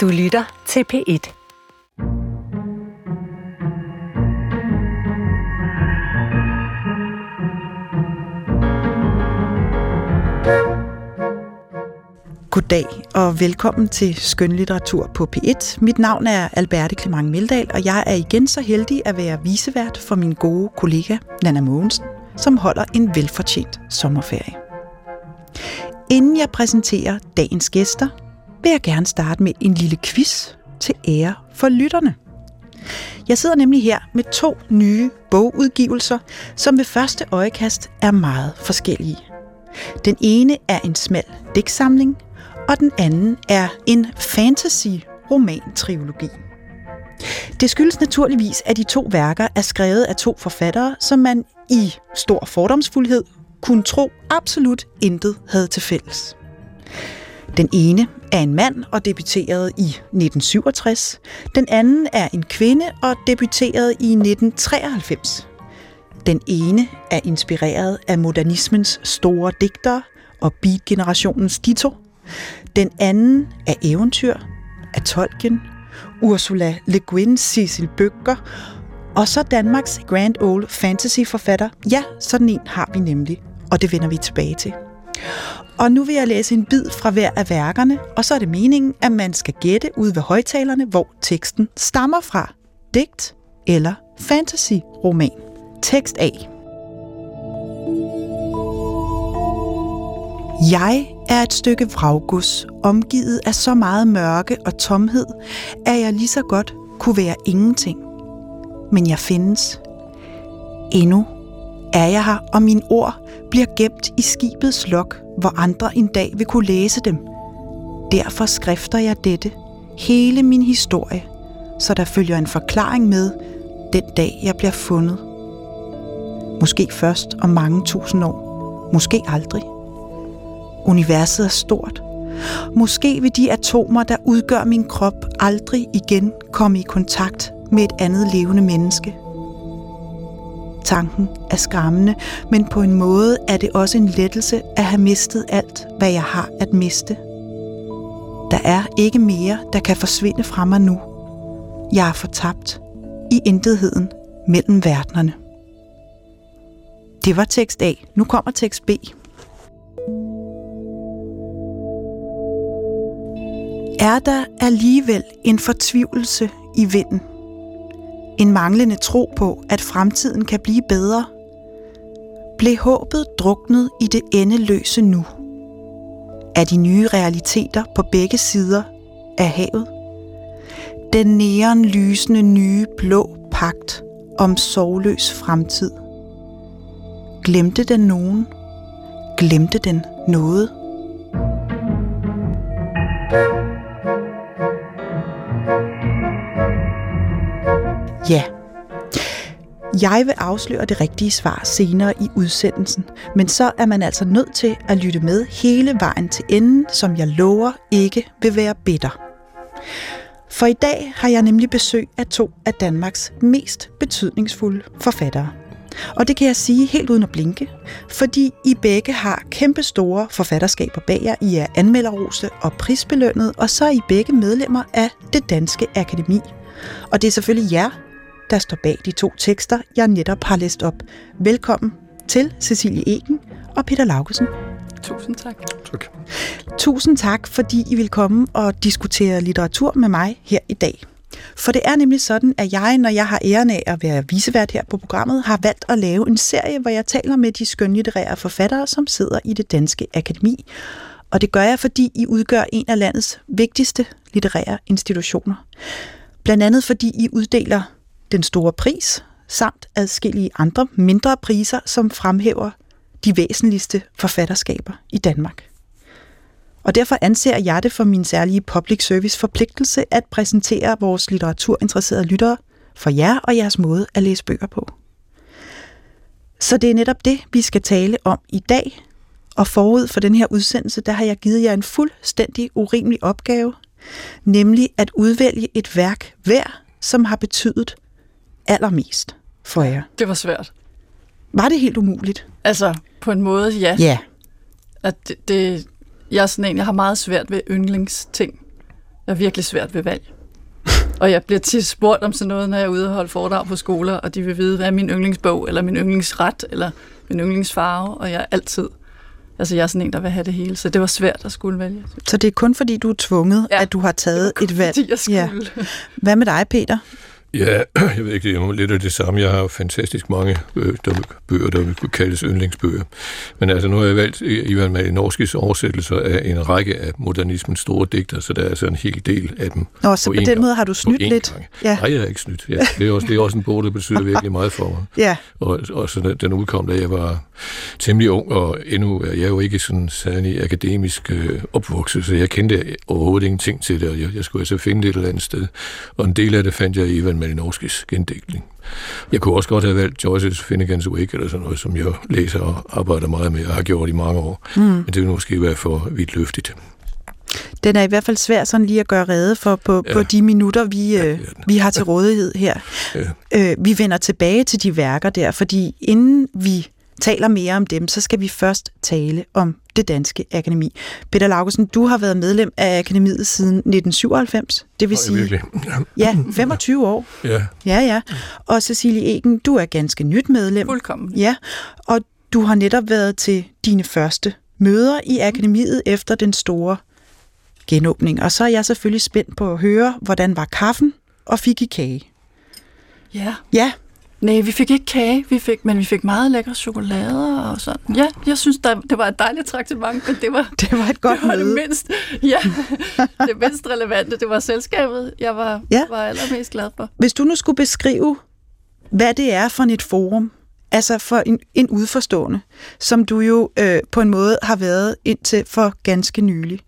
Du lytter til P1. Goddag og velkommen til Skønlitteratur på P1. Mit navn er Alberte Clement Meldal, og jeg er igen så heldig at være visevært for min gode kollega Nana Mogensen, som holder en velfortjent sommerferie. Inden jeg præsenterer dagens gæster, vil jeg gerne starte med en lille quiz til ære for lytterne. Jeg sidder nemlig her med to nye bogudgivelser, som ved første øjekast er meget forskellige. Den ene er en smal digtsamling, og den anden er en fantasy-roman-trilogi. Det skyldes naturligvis, at de to værker er skrevet af to forfattere, som man i stor fordomsfuldhed kunne tro absolut intet havde til fælles. Den ene er en mand og debuterede i 1967. Den anden er en kvinde og debuterede i 1993. Den ene er inspireret af modernismens store digtere og beatgenerationens dito. Den anden er eventyr af Tolkien, Ursula Le Guin, Cecil Bøger og så Danmarks Grand Old Fantasy forfatter. Ja, sådan en har vi nemlig, og det vender vi tilbage til. Og nu vil jeg læse en bid fra hver af værkerne, og så er det meningen, at man skal gætte ud ved højtalerne, hvor teksten stammer fra. Digt eller fantasy-roman. Tekst A. Jeg er et stykke vraggods, omgivet af så meget mørke og tomhed, at jeg lige så godt kunne være ingenting. Men jeg findes. Endnu er jeg her, og mine ord bliver gemt i skibets lok, hvor andre en dag vil kunne læse dem. Derfor skrifter jeg dette, hele min historie, så der følger en forklaring med den dag, jeg bliver fundet. Måske først om mange tusind år. Måske aldrig. Universet er stort. Måske vil de atomer, der udgør min krop, aldrig igen komme i kontakt med et andet levende menneske. Tanken er skræmmende, men på en måde er det også en lettelse at have mistet alt, hvad jeg har at miste. Der er ikke mere, der kan forsvinde fra mig nu. Jeg er fortabt i intetheden mellem verdenerne. Det var tekst A. Nu kommer tekst B. Er der alligevel en fortvivlelse i vinden? En manglende tro på, at fremtiden kan blive bedre? Blev håbet druknet i det endeløse nu? Er de nye realiteter på begge sider af havet? Den neonlysende nye blå pagt om sorgløs fremtid. Glemte den nogen? Glemte den noget? Ja. Jeg vil afsløre det rigtige svar senere i udsendelsen, men så er man altså nødt til at lytte med hele vejen til enden, som jeg lover ikke vil være bitter. For i dag har jeg nemlig besøg af to af Danmarks mest betydningsfulde forfattere. Og det kan jeg sige helt uden at blinke, fordi I begge har kæmpe store forfatterskaber bag jer. I er anmelderrose og prisbelønnet, og så er I begge medlemmer af det Danske Akademi. Og det er selvfølgelig jer, der står bag de to tekster, jeg netop har læst op. Velkommen til Cecilie Egen og Peter Laugesen. Tusind tak. Tak. Tusind tak, fordi I vil komme og diskutere litteratur med mig her i dag. For det er nemlig sådan, at jeg, når jeg har æren af at være visevært her på programmet, har valgt at lave en serie, hvor jeg taler med de skønlitterære forfattere, som sidder i det danske akademi. Og det gør jeg, fordi I udgør en af landets vigtigste litterære institutioner. Blandt andet fordi I uddeler den store pris, samt adskillige andre mindre priser, som fremhæver de væsentligste forfatterskaber i Danmark. Og derfor anser jeg det for min særlige public service forpligtelse at præsentere vores litteraturinteresserede lyttere for jer og jeres måde at læse bøger på. Så det er netop det, vi skal tale om i dag. Og forud for den her udsendelse, der har jeg givet jer en fuldstændig urimelig opgave, nemlig at udvælge et værk hver, som har betydet allermest for jer. Det var svært. Var det helt umuligt? Altså, på en måde, ja. Ja. At det, det, jeg er sådan en, jeg har meget svært ved yndlingsting. Jeg er virkelig svært ved valg. Og jeg bliver tit spurgt om sådan noget, når jeg er ude og holde foredrag på skoler, og de vil vide, hvad er min yndlingsbog, eller min yndlingsret, eller min yndlingsfarve, og jeg er altid Altså, jeg er sådan en, der vil have det hele, så det var svært at skulle vælge. Så det er kun fordi, du er tvunget, ja, at du har taget et valg? fordi jeg skulle. Ja. Hvad med dig, Peter? Ja, jeg ved ikke, det er lidt af det samme. Jeg har jo fantastisk mange øh, der, bøger, der kunne kaldes yndlingsbøger. Men altså, nu har jeg valgt Ivan Malinovskis oversættelser af en række af modernismens store digter, så der er altså en hel del af dem. Nå, så på, på den gang, måde har du snydt lidt? Ja. Nej, jeg har ikke snydt. Ja, det, er også, det er også en bog, der betyder virkelig meget for mig. ja. Og, og så den, den udkom, da jeg var temmelig ung, og endnu er jeg jo ikke sådan særlig akademisk øh, opvokset, så jeg kendte overhovedet ingenting til det, og jeg, jeg skulle altså finde det et eller andet sted. Og en del af det fandt jeg i Ivan Malinowskis gendækning. Jeg kunne også godt have valgt Joyce's Finnegan's Wake, eller sådan noget, som jeg læser og arbejder meget med, og har gjort i mange år. Mm. Men det vil måske være for vidt løftigt. Den er i hvert fald svær sådan lige at gøre rede for på, ja. på de minutter, vi, ja, øh, vi har til rådighed her. Ja. Øh, vi vender tilbage til de værker der, fordi inden vi taler mere om dem, så skal vi først tale om det danske akademi. Peter Laugesen, du har været medlem af akademiet siden 1997, det vil sige virkelig. ja, 25 år. Ja. Ja, ja. Og Cecilie Egen, du er ganske nyt medlem. Fuldkommen. Ja, og du har netop været til dine første møder i akademiet efter den store genåbning. Og så er jeg selvfølgelig spændt på at høre, hvordan var kaffen, og fik I kage? Ja. Ja, Nej, vi fik ikke kage, vi fik, men vi fik meget lækre chokolade og sådan. Ja, jeg synes, der, det var et dejligt traktement, men det var, det var et godt det, var møde. det mindst, ja, det mindst relevante. Det var selskabet, jeg var, ja. var allermest glad for. Hvis du nu skulle beskrive, hvad det er for et forum, altså for en, en udforstående, som du jo øh, på en måde har været indtil for ganske nylig.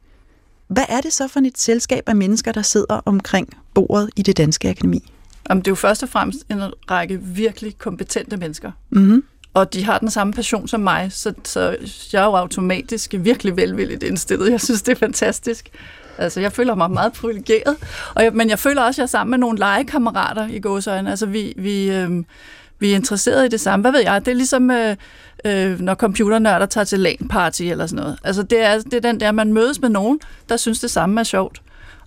Hvad er det så for et selskab af mennesker, der sidder omkring bordet i det danske akademi? Jamen, det er jo først og fremmest en række virkelig kompetente mennesker. Mm-hmm. Og de har den samme passion som mig, så, så jeg er jo automatisk virkelig velvilligt indstillet. Jeg synes, det er fantastisk. Altså, jeg føler mig meget privilegeret. Og jeg, men jeg føler også, at jeg er sammen med nogle legekammerater i gåsøjne. Altså, vi, vi, øh, vi er interesseret i det samme. Hvad ved jeg? Det er ligesom, øh, øh, når computernørder tager til LAN-party eller sådan noget. Altså, det er, det er den der, man mødes med nogen, der synes, det samme er sjovt.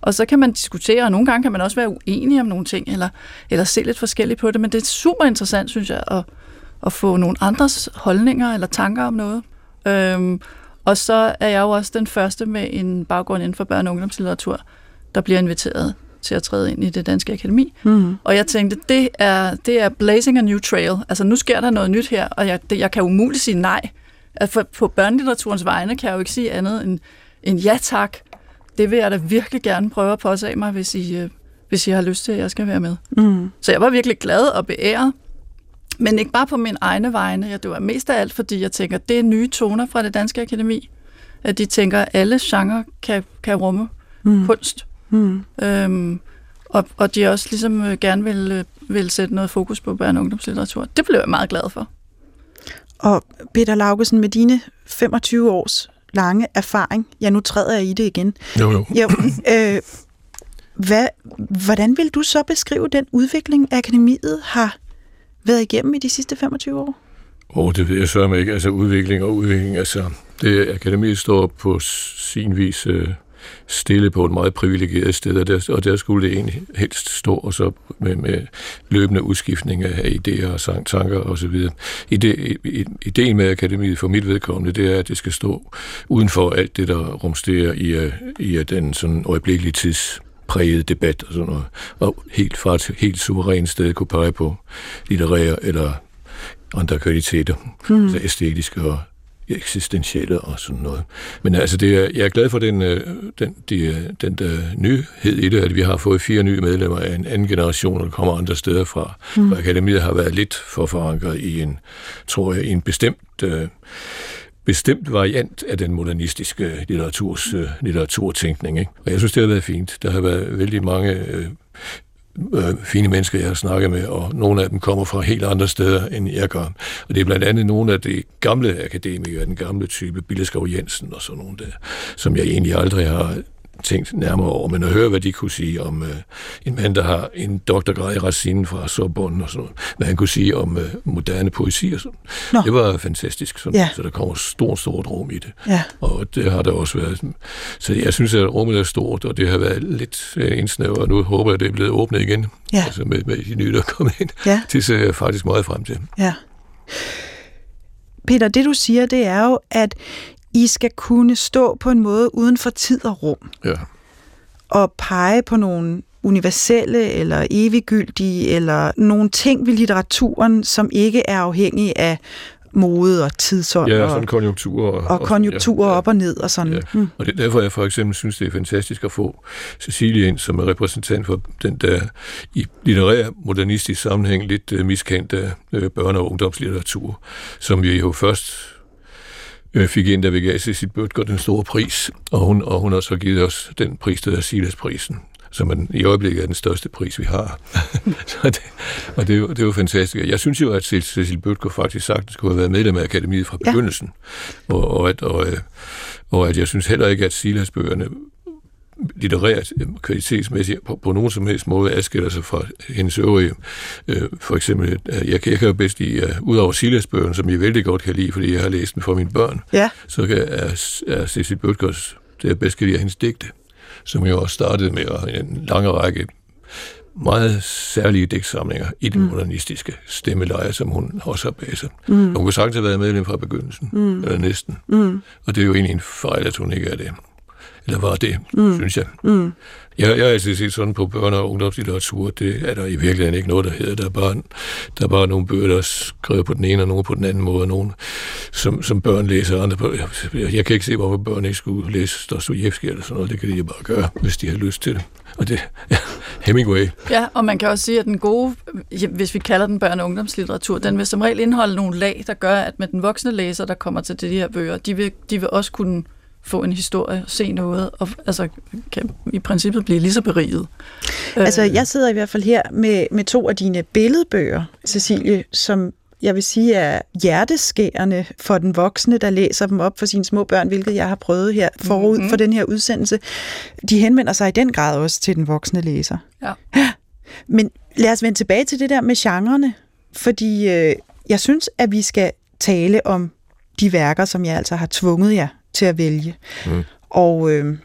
Og så kan man diskutere, og nogle gange kan man også være uenig om nogle ting, eller, eller se lidt forskelligt på det, men det er super interessant, synes jeg, at, at få nogle andres holdninger eller tanker om noget. Øhm, og så er jeg jo også den første med en baggrund inden for børne- og ungdomslitteratur, der bliver inviteret til at træde ind i det danske akademi. Mm. Og jeg tænkte, det er, det er blazing a new trail. Altså nu sker der noget nyt her, og jeg, det, jeg kan umuligt sige nej. For, på børnelitteraturens vegne kan jeg jo ikke sige andet end, end ja tak det vil jeg da virkelig gerne prøve at påsage mig, hvis I, øh, hvis I har lyst til, at jeg skal være med. Mm. Så jeg var virkelig glad og beæret. Men ikke bare på min egne vegne. Det var mest af alt, fordi jeg tænker, det er nye toner fra det danske akademi. At de tænker, at alle genrer kan, kan rumme mm. kunst. Mm. Øhm, og, og de også ligesom øh, gerne vil, øh, vil sætte noget fokus på børne- og ungdomslitteratur. Det blev jeg meget glad for. Og Peter Laugesen, med dine 25 års lange erfaring. Ja, nu træder jeg i det igen. Jo, jo. jo øh, hvad, hvordan vil du så beskrive den udvikling, akademiet har været igennem i de sidste 25 år? Åh, oh, det ved jeg så ikke. Altså udvikling og udvikling, altså det akademiet står på sin vis øh, stille på et meget privilegeret sted, og der, og der skulle det egentlig helst stå, og så med, med løbende udskiftning af idéer og tanker osv. Ide, ideen med akademiet for mit vedkommende, det er, at det skal stå uden for alt det, der rumsterer i, i den sådan øjeblikkelige tids præget debat og sådan noget, og helt fra et helt suverænt sted kunne pege på litterære eller andre kvaliteter, hmm. altså æstetiske og eksistentielle og sådan noget. Men altså, det er, jeg er glad for den, øh, den, de, den der nyhed i det, at vi har fået fire nye medlemmer af en anden generation, der kommer andre steder fra. Mm. Og akademiet har været lidt for forankret i en, tror jeg, en bestemt øh, bestemt variant af den modernistiske litteraturs, øh, litteraturtænkning. Ikke? Og jeg synes, det har været fint. Der har været vældig mange øh, øh, fine mennesker, jeg har snakket med, og nogle af dem kommer fra helt andre steder, end jeg gør. Og det er blandt andet nogle af de gamle akademikere, den gamle type, Billeskov Jensen og sådan nogle der, som jeg egentlig aldrig har tænkt nærmere over, men at høre, hvad de kunne sige om øh, en mand, der har en doktorgrad i Racine fra Sorbonne og sådan noget, hvad han kunne sige om øh, moderne poesi og sådan. Nå. Det var fantastisk, sådan, ja. så der kommer stort, stort rum i det. Ja. Og det har der også været. Så jeg synes, at rummet er stort, og det har været lidt øh, indsnævret, og nu håber jeg, at det er blevet åbnet igen, ja. altså med, med de nye, der er ind. Ja. Det ser jeg faktisk meget frem til. Ja. Peter, det du siger, det er jo, at I skal kunne stå på en måde uden for tid og rum. Ja. Og pege på nogle universelle eller eviggyldige, eller nogle ting ved litteraturen, som ikke er afhængige af mode og tidsånd. Ja, sådan konjunkturer. Og, og konjunkturer ja, op og ned og sådan. Ja. Hmm. Og det er derfor, jeg for eksempel synes, det er fantastisk at få Cecilie ind som er repræsentant for den der i litterær modernistisk sammenhæng lidt uh, miskendte uh, børne- og ungdomslitteratur, som vi jo først uh, fik ind, da vi gav Cecilie Bøtger den store pris, og hun, og hun har så givet os den pris, der hedder Silas-prisen som man i øjeblikket er den største pris, vi har. så det, og det er, jo, det er jo fantastisk. Jeg synes jo, at Cecil Bøtger faktisk sagtens skulle have været medlem af akademiet fra begyndelsen. Ja. Og, og, at, og, og at jeg synes heller ikke, at Silas-bøgerne litterært, kvalitetsmæssigt, på, på nogen som helst måde adskiller sig fra hendes øvrige. Øh, for eksempel, øh, jeg, jeg kan jo bedst lide, uh, ud over Silas-bøgerne, som jeg vældig godt kan lide, fordi jeg har læst dem for mine børn, ja. så kan, er, er Cecil Bøtgers, det jeg bedst kan lide, hendes digte som jo også startede med en lang række meget særlige digtsamlinger i den mm. modernistiske stemmeleje, som hun også har bag sig. Mm. Hun kunne sagtens have været medlem fra begyndelsen, mm. eller næsten. Mm. Og det er jo egentlig en fejl, at hun ikke er det. Eller var det, mm. synes jeg. Mm. Jeg, jeg har altid set sådan på børne- og ungdomslitteratur, det er der i virkeligheden ikke noget, der hedder. Der er bare, der er bare nogle bøger, der er skrevet på den ene og nogle på den anden måde, nogle som, som børn læser, andre på, jeg, jeg kan ikke se, hvorfor børn ikke skulle læse Dostoyevsky eller sådan noget. Det kan de bare gøre, hvis de har lyst til det. Og det, ja, Hemingway. Ja, og man kan også sige, at den gode, hvis vi kalder den børne- og ungdomslitteratur, den vil som regel indeholde nogle lag, der gør, at med den voksne læser, der kommer til de her bøger, de vil, de vil også kunne få en historie, se noget, og altså, kan i princippet blive lige så beriget. Altså, øh. jeg sidder i hvert fald her med, med to af dine billedbøger, Cecilie, som jeg vil sige er hjerteskærende for den voksne, der læser dem op for sine små børn, hvilket jeg har prøvet her forud mm-hmm. for den her udsendelse. De henvender sig i den grad også til den voksne læser. Ja. Men lad os vende tilbage til det der med genrerne, fordi øh, jeg synes, at vi skal tale om de værker, som jeg altså har tvunget jer til at vælge. Mm. Og øh,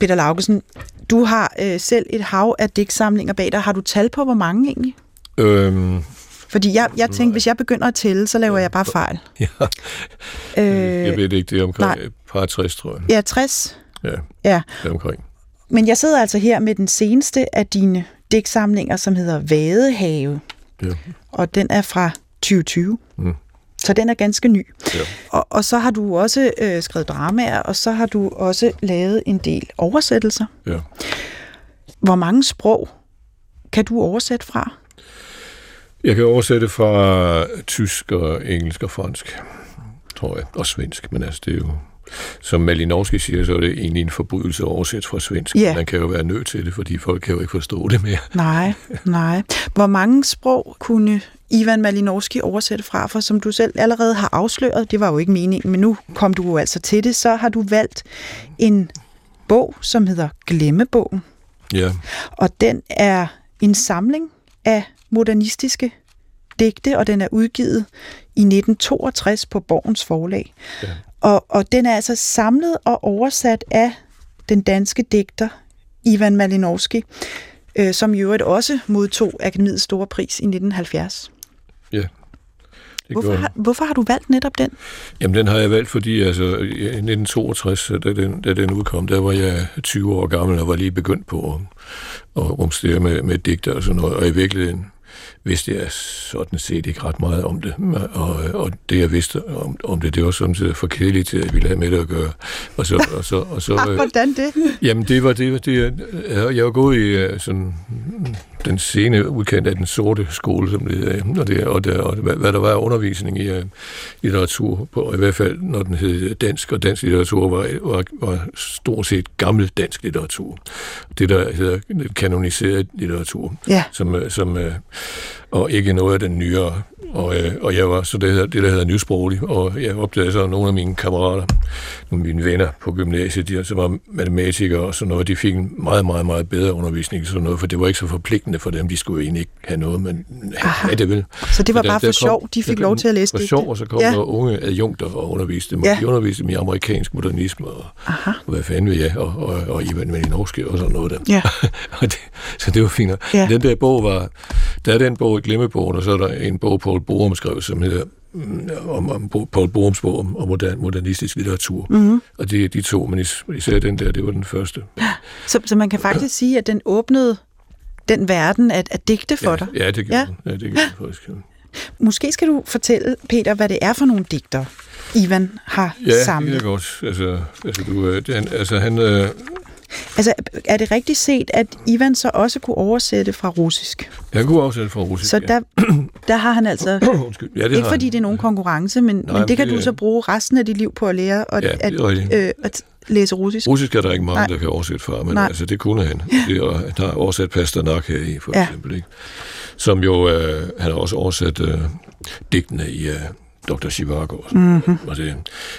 Peter Laugesen, du har øh, selv et hav af digtsamlinger bag dig. Har du tal på, hvor mange egentlig? Øhm, Fordi jeg, jeg tænkte, hvis jeg begynder at tælle, så laver jeg bare fejl. Ja. Øh, jeg ved ikke, det er omkring nej. et par 60, tror jeg. Ja, 60. Ja, ja. det er omkring. Men jeg sidder altså her med den seneste af dine digtsamlinger, som hedder Vadehave. Ja. Og den er fra 2020. Mm. Så den er ganske ny. Ja. Og, og så har du også øh, skrevet dramaer, og så har du også lavet en del oversættelser. Ja. Hvor mange sprog kan du oversætte fra? Jeg kan oversætte fra tysk og engelsk og fransk, tror jeg, og svensk, men altså det er jo som Malinowski siger, så er det egentlig en forbrydelse at oversætte fra svensk. Ja. Man kan jo være nødt til det, fordi folk kan jo ikke forstå det mere. Nej, nej. Hvor mange sprog kunne Ivan Malinowski oversætte fra, for som du selv allerede har afsløret, det var jo ikke meningen, men nu kom du jo altså til det, så har du valgt en bog, som hedder Glemmebogen. Ja. Og den er en samling af modernistiske digte, og den er udgivet i 1962 på Borgens forlag. Ja. Og, og den er altså samlet og oversat af den danske digter Ivan Malinowski, øh, som i øvrigt også modtog Akademiets store pris i 1970. Ja. Hvorfor har, hvorfor har du valgt netop den? Jamen, den har jeg valgt, fordi altså, i 1962, da den, da den udkom, der var jeg 20 år gammel og var lige begyndt på at, at rumstere med, med digter og sådan noget. Og i virkeligheden vidste jeg sådan set ikke ret meget om det. Og, og det, jeg vidste om, om det, det var sådan set for kedeligt til, at jeg ville have med det at gøre. Og så, og så, og så, Hvordan det? Jamen, det var det. det jeg, jeg var gået i øh, sådan den sene udkant af den sorte skole, som det hedder, og, det, og, der, og hvad, der var undervisning i uh, litteratur, på, og i hvert fald når den hed dansk, og dansk litteratur var, var, var stort set gammel dansk litteratur. Det, der hedder kanoniseret litteratur, Ja. som, øh, som, uh, og ikke noget af den nyere. Og, øh, og jeg var så det, hedder, det der hedder nysproglig, og jeg opdagede så at nogle af mine kammerater, nogle af mine venner på gymnasiet, de som var matematikere og sådan noget, de fik en meget, meget, meget bedre undervisning, sådan noget, for det var ikke så forpligtende for dem, de skulle egentlig ikke have noget, men Aha. ja, det vel. Så det var der- bare for der kom- sjov, de fik der lov til at læse For digte? sjov, og så kom Ja. der unge adjunkter og underviste dem. Ja. Ja. De underviste dem i amerikansk modernisme og, Aha. og hvad fanden ved jeg, og, og, og i Malinovski og sådan noget der. Ja. Og det, så det var fint. Ja. Den der bog var, der er den bog i Glemmebogen, og så er der en bog, Paul Borum skrev, som hedder mm, om, om Paul Borums bog om, om modern, modernistisk litteratur. Mhm. Mm-hmm. Og det er de to, men is- især den der, det var den første. Så, så man kan faktisk sige, at den åbnede den verden at, at digte for ja, dig. Ja, det Ja. gjorde ja. ja, det gjorde ja. faktisk. Ja. Måske skal du fortælle, Peter, hvad det er for nogle digter, Ivan har Ja, det samlet. er godt. Altså, altså, du, øh, det, han, altså han, øh, Altså, er det rigtigt set, at Ivan så også kunne oversætte fra russisk? han kunne afsætte fra russisk. Så der, der har han altså... ja. Undskyld. Ja, det Ikke fordi han. det er nogen konkurrence, men, Nej, men det men kan det du er- så bruge resten af dit liv på at lære at, Ja, det at, er øh, at læse russisk. Russisk er der ikke mange, Nej. der kan oversætte fra, men Nej. altså, det kunne han. Det, og han har oversat Pasternak her i, for Ja. ja. eksempel. Ikke? Som jo, øh, han har også oversat øh, digtene i øh, Dr. Zhivago. Mhm. mm-hmm. og det,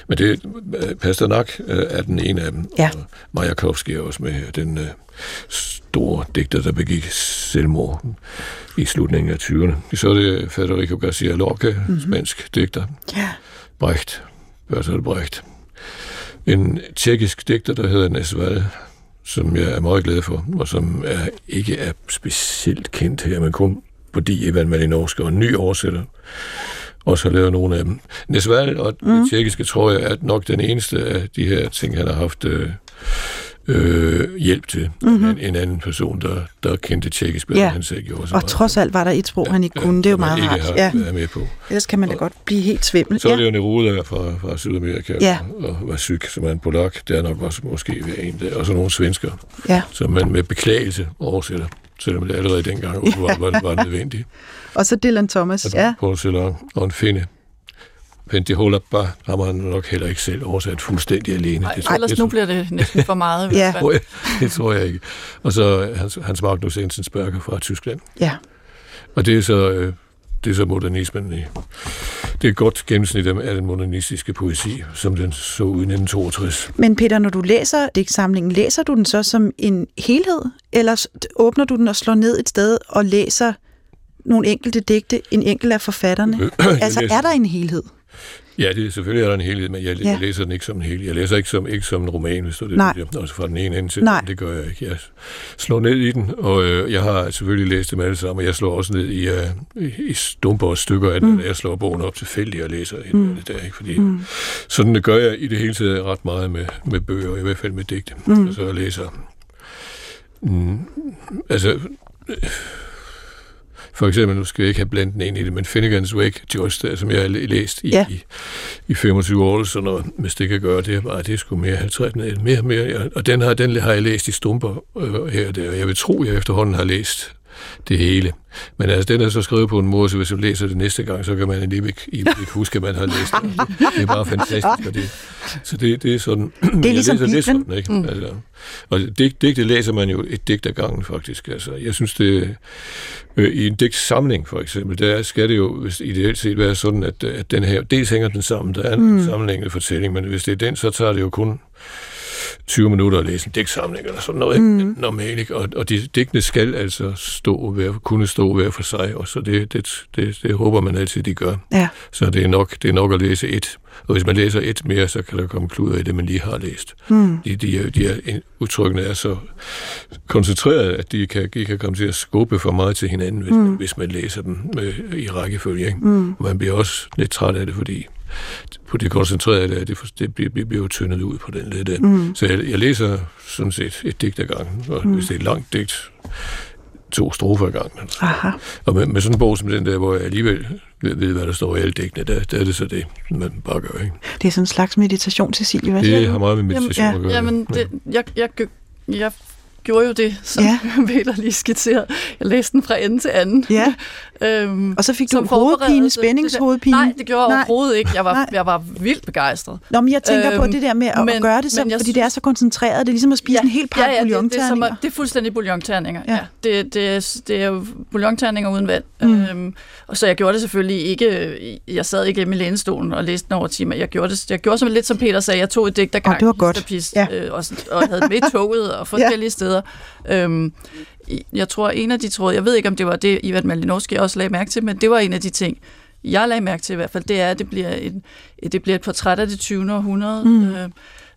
men det, øh, Pasternak øh, er den ene af dem. Ja. Og Majakovsky er også med her. Den øh, store digter, der begik selvmord i slutningen af 20'erne. Så er det Federico Garcia Lorca, mm-hmm. spansk digter. Ja. Brecht, Bertolt Brecht. En tjekkisk digter, der hedder Nesval, som jeg er meget glad for, og som er, ikke er specielt kendt her, men kun fordi Ivan Malinovski og en ny oversætter også har lavet nogle af dem. Nesval og mm. det tjekkiske, tror jeg, er nok den eneste af de her ting, han har haft øh, øh, hjælp til. Mm-hmm. En, en anden person, der, der kendte tjekkisk bedre, Ja. han selv gjorde. så Og meget. trods alt var der et sprog, han ikke kunne. Det er jo meget rart. har Ja. med på. Ellers kan man da godt blive helt svimmel. Så er Ja. det jo Neruda fra, fra Sydamerika, Ja. og var syg, som er en polak. Det er nok også måske ved en der. Og så nogle svensker, ja. som man med beklagelse oversætter, selvom det allerede dengang var, var, var nødvendigt. Og så Dylan Thomas. Altså, Ja. Paul Celan og en finde. Penti Holappa har man nok heller ikke selv oversat fuldstændig alene. Nej, tror- ellers nu bliver det næsten for meget. Ja. tror jeg, det tror jeg ikke. Og så Hans, Hans Magnus Enzensberger fra Tyskland. ja. Og det er så, øh, det er så modernismen i. Det er et godt gennemsnit af den modernistiske poesi, som den så ud i 1962. Men Peter, når du læser digtsamlingen, læser du den så som en helhed? Eller åbner du den og slår ned et sted og læser nogle enkelte digte, en enkelt af forfatterne? Altså, er der en helhed? Ja, det, er- selvfølgelig er der en helhed, men jeg, Ja. jeg læser den ikke som en helhed. Jeg læser ikke som, ikke som en roman, hvis du det Nej. siger. Altså fra den ene ende til Nej. det gør jeg ikke. Jeg slår ned i den, og øh, jeg har selvfølgelig læst dem alle sammen, og jeg slår også ned i, øh, i, stumper og stykker af den, mm. jeg slår bogen op tilfældigt og læser mm. det der, ikke? Fordi mm. sådan det gør jeg i det hele taget ret meget med, med bøger, i hvert fald med digte. Mm. Altså jeg læser... Mm, altså... øh, For eksempel, nu skal jeg ikke have blandt den ind i det, men Finnegans Wake, Joyce, der, som jeg har læ- læst i, Ja. i, i 25 år, sådan noget, hvis det kan gøre det, er bare, det er sgu mere 50, nej, mere, mere, ja. og den har, den har jeg læst i stumper øh, her og der, og jeg vil tro, jeg efterhånden har læst det hele. Men altså, den er så skrevet på en måde, så hvis du læser det næste gang, så kan man alligevel ikke, ikke huske, at man har læst det. Det er bare fantastisk. Og det, så det, det er sådan... Det er ligesom jeg læser Bibelen. sådan, ikke? Mm. Altså, og digt, digte læser man jo et digt ad gangen, faktisk. Altså, jeg synes, det øh, i en digtsamling, for eksempel, der skal det jo hvis ideelt set være sådan, at, at den her, dels hænger den sammen, der er en mm. sammenhængende fortælling, men hvis det er den, så tager det jo kun 20 minutter at læse en digtsamling eller sådan noget, mm. normalt, ikke? Og, og de digtene skal altså stå hver, kunne stå hver for sig, og så det, det, det, det håber man altid, de gør. Ja. Så det er nok, det er nok at læse et. Og hvis man læser et mere, så kan der komme kluder i det, man lige har læst. Mm. De, de, er, de er, udtrykkene er så koncentreret, at de kan, de kan komme til at skubbe for meget til hinanden, hvis, mm. man, hvis man læser dem med, i rækkefølge. Ikke? Mm. Og man bliver også lidt træt af det, fordi på det koncentrerede, det, det, det bliver, bliver jo tyndet ud på den lidt. Mm. Så jeg, jeg læser sådan set et digt ad gangen, og mm. hvis det er et langt digt, to strofer ad gangen. Altså. Aha. Og med, med sådan en bog som den der, hvor jeg alligevel ved, ved hvad der står i alle dækkene, der, der er det så det, man bare gør. Ikke? Det er sådan en slags meditation, Cecilie. Hvad siger Det du? har meget med meditation Jamen, at gøre. Jamen, det, jeg, jeg, jeg gjorde jo det, som Ja. ja. Peter lige skitserede. Jeg læste den fra ende til anden. Ja. øhm, Og så fik du hovedpine, spændingshovedpine. Nej, det gjorde jeg overhovedet ikke. Jeg var, Nej. jeg var vildt begejstret. Nå, men jeg tænker øhm, på det der med at, men, at gøre det, som, men jeg fordi det er så koncentreret. Det er ligesom at spise en hel pakke ja, ja, det, det, er som, bouillonterninger. at- det er fuldstændig bouillonterninger. Ja. Ja. Ja. Det, det, er, det er jo bouillonterninger uden vand. Mm. Øhm, og så jeg gjorde det selvfølgelig ikke, jeg sad ikke hjemme i lænestolen og læste den over timer. Jeg gjorde det jeg gjorde som lidt som Peter sagde, jeg tog et digt ad gangen. det var godt. pist, Ja. øh, og, og havde det med i toget og forskellige ja. steder. Øhm, i- jeg tror, en af de tråde, jeg ved ikke, om det var det, Ivan Malinowski også lagde mærke til, men det var en af de ting, jeg lagde mærke til i hvert fald, det er, at det bliver, en, det bliver et portræt af det 20. århundrede. Mm. Øh,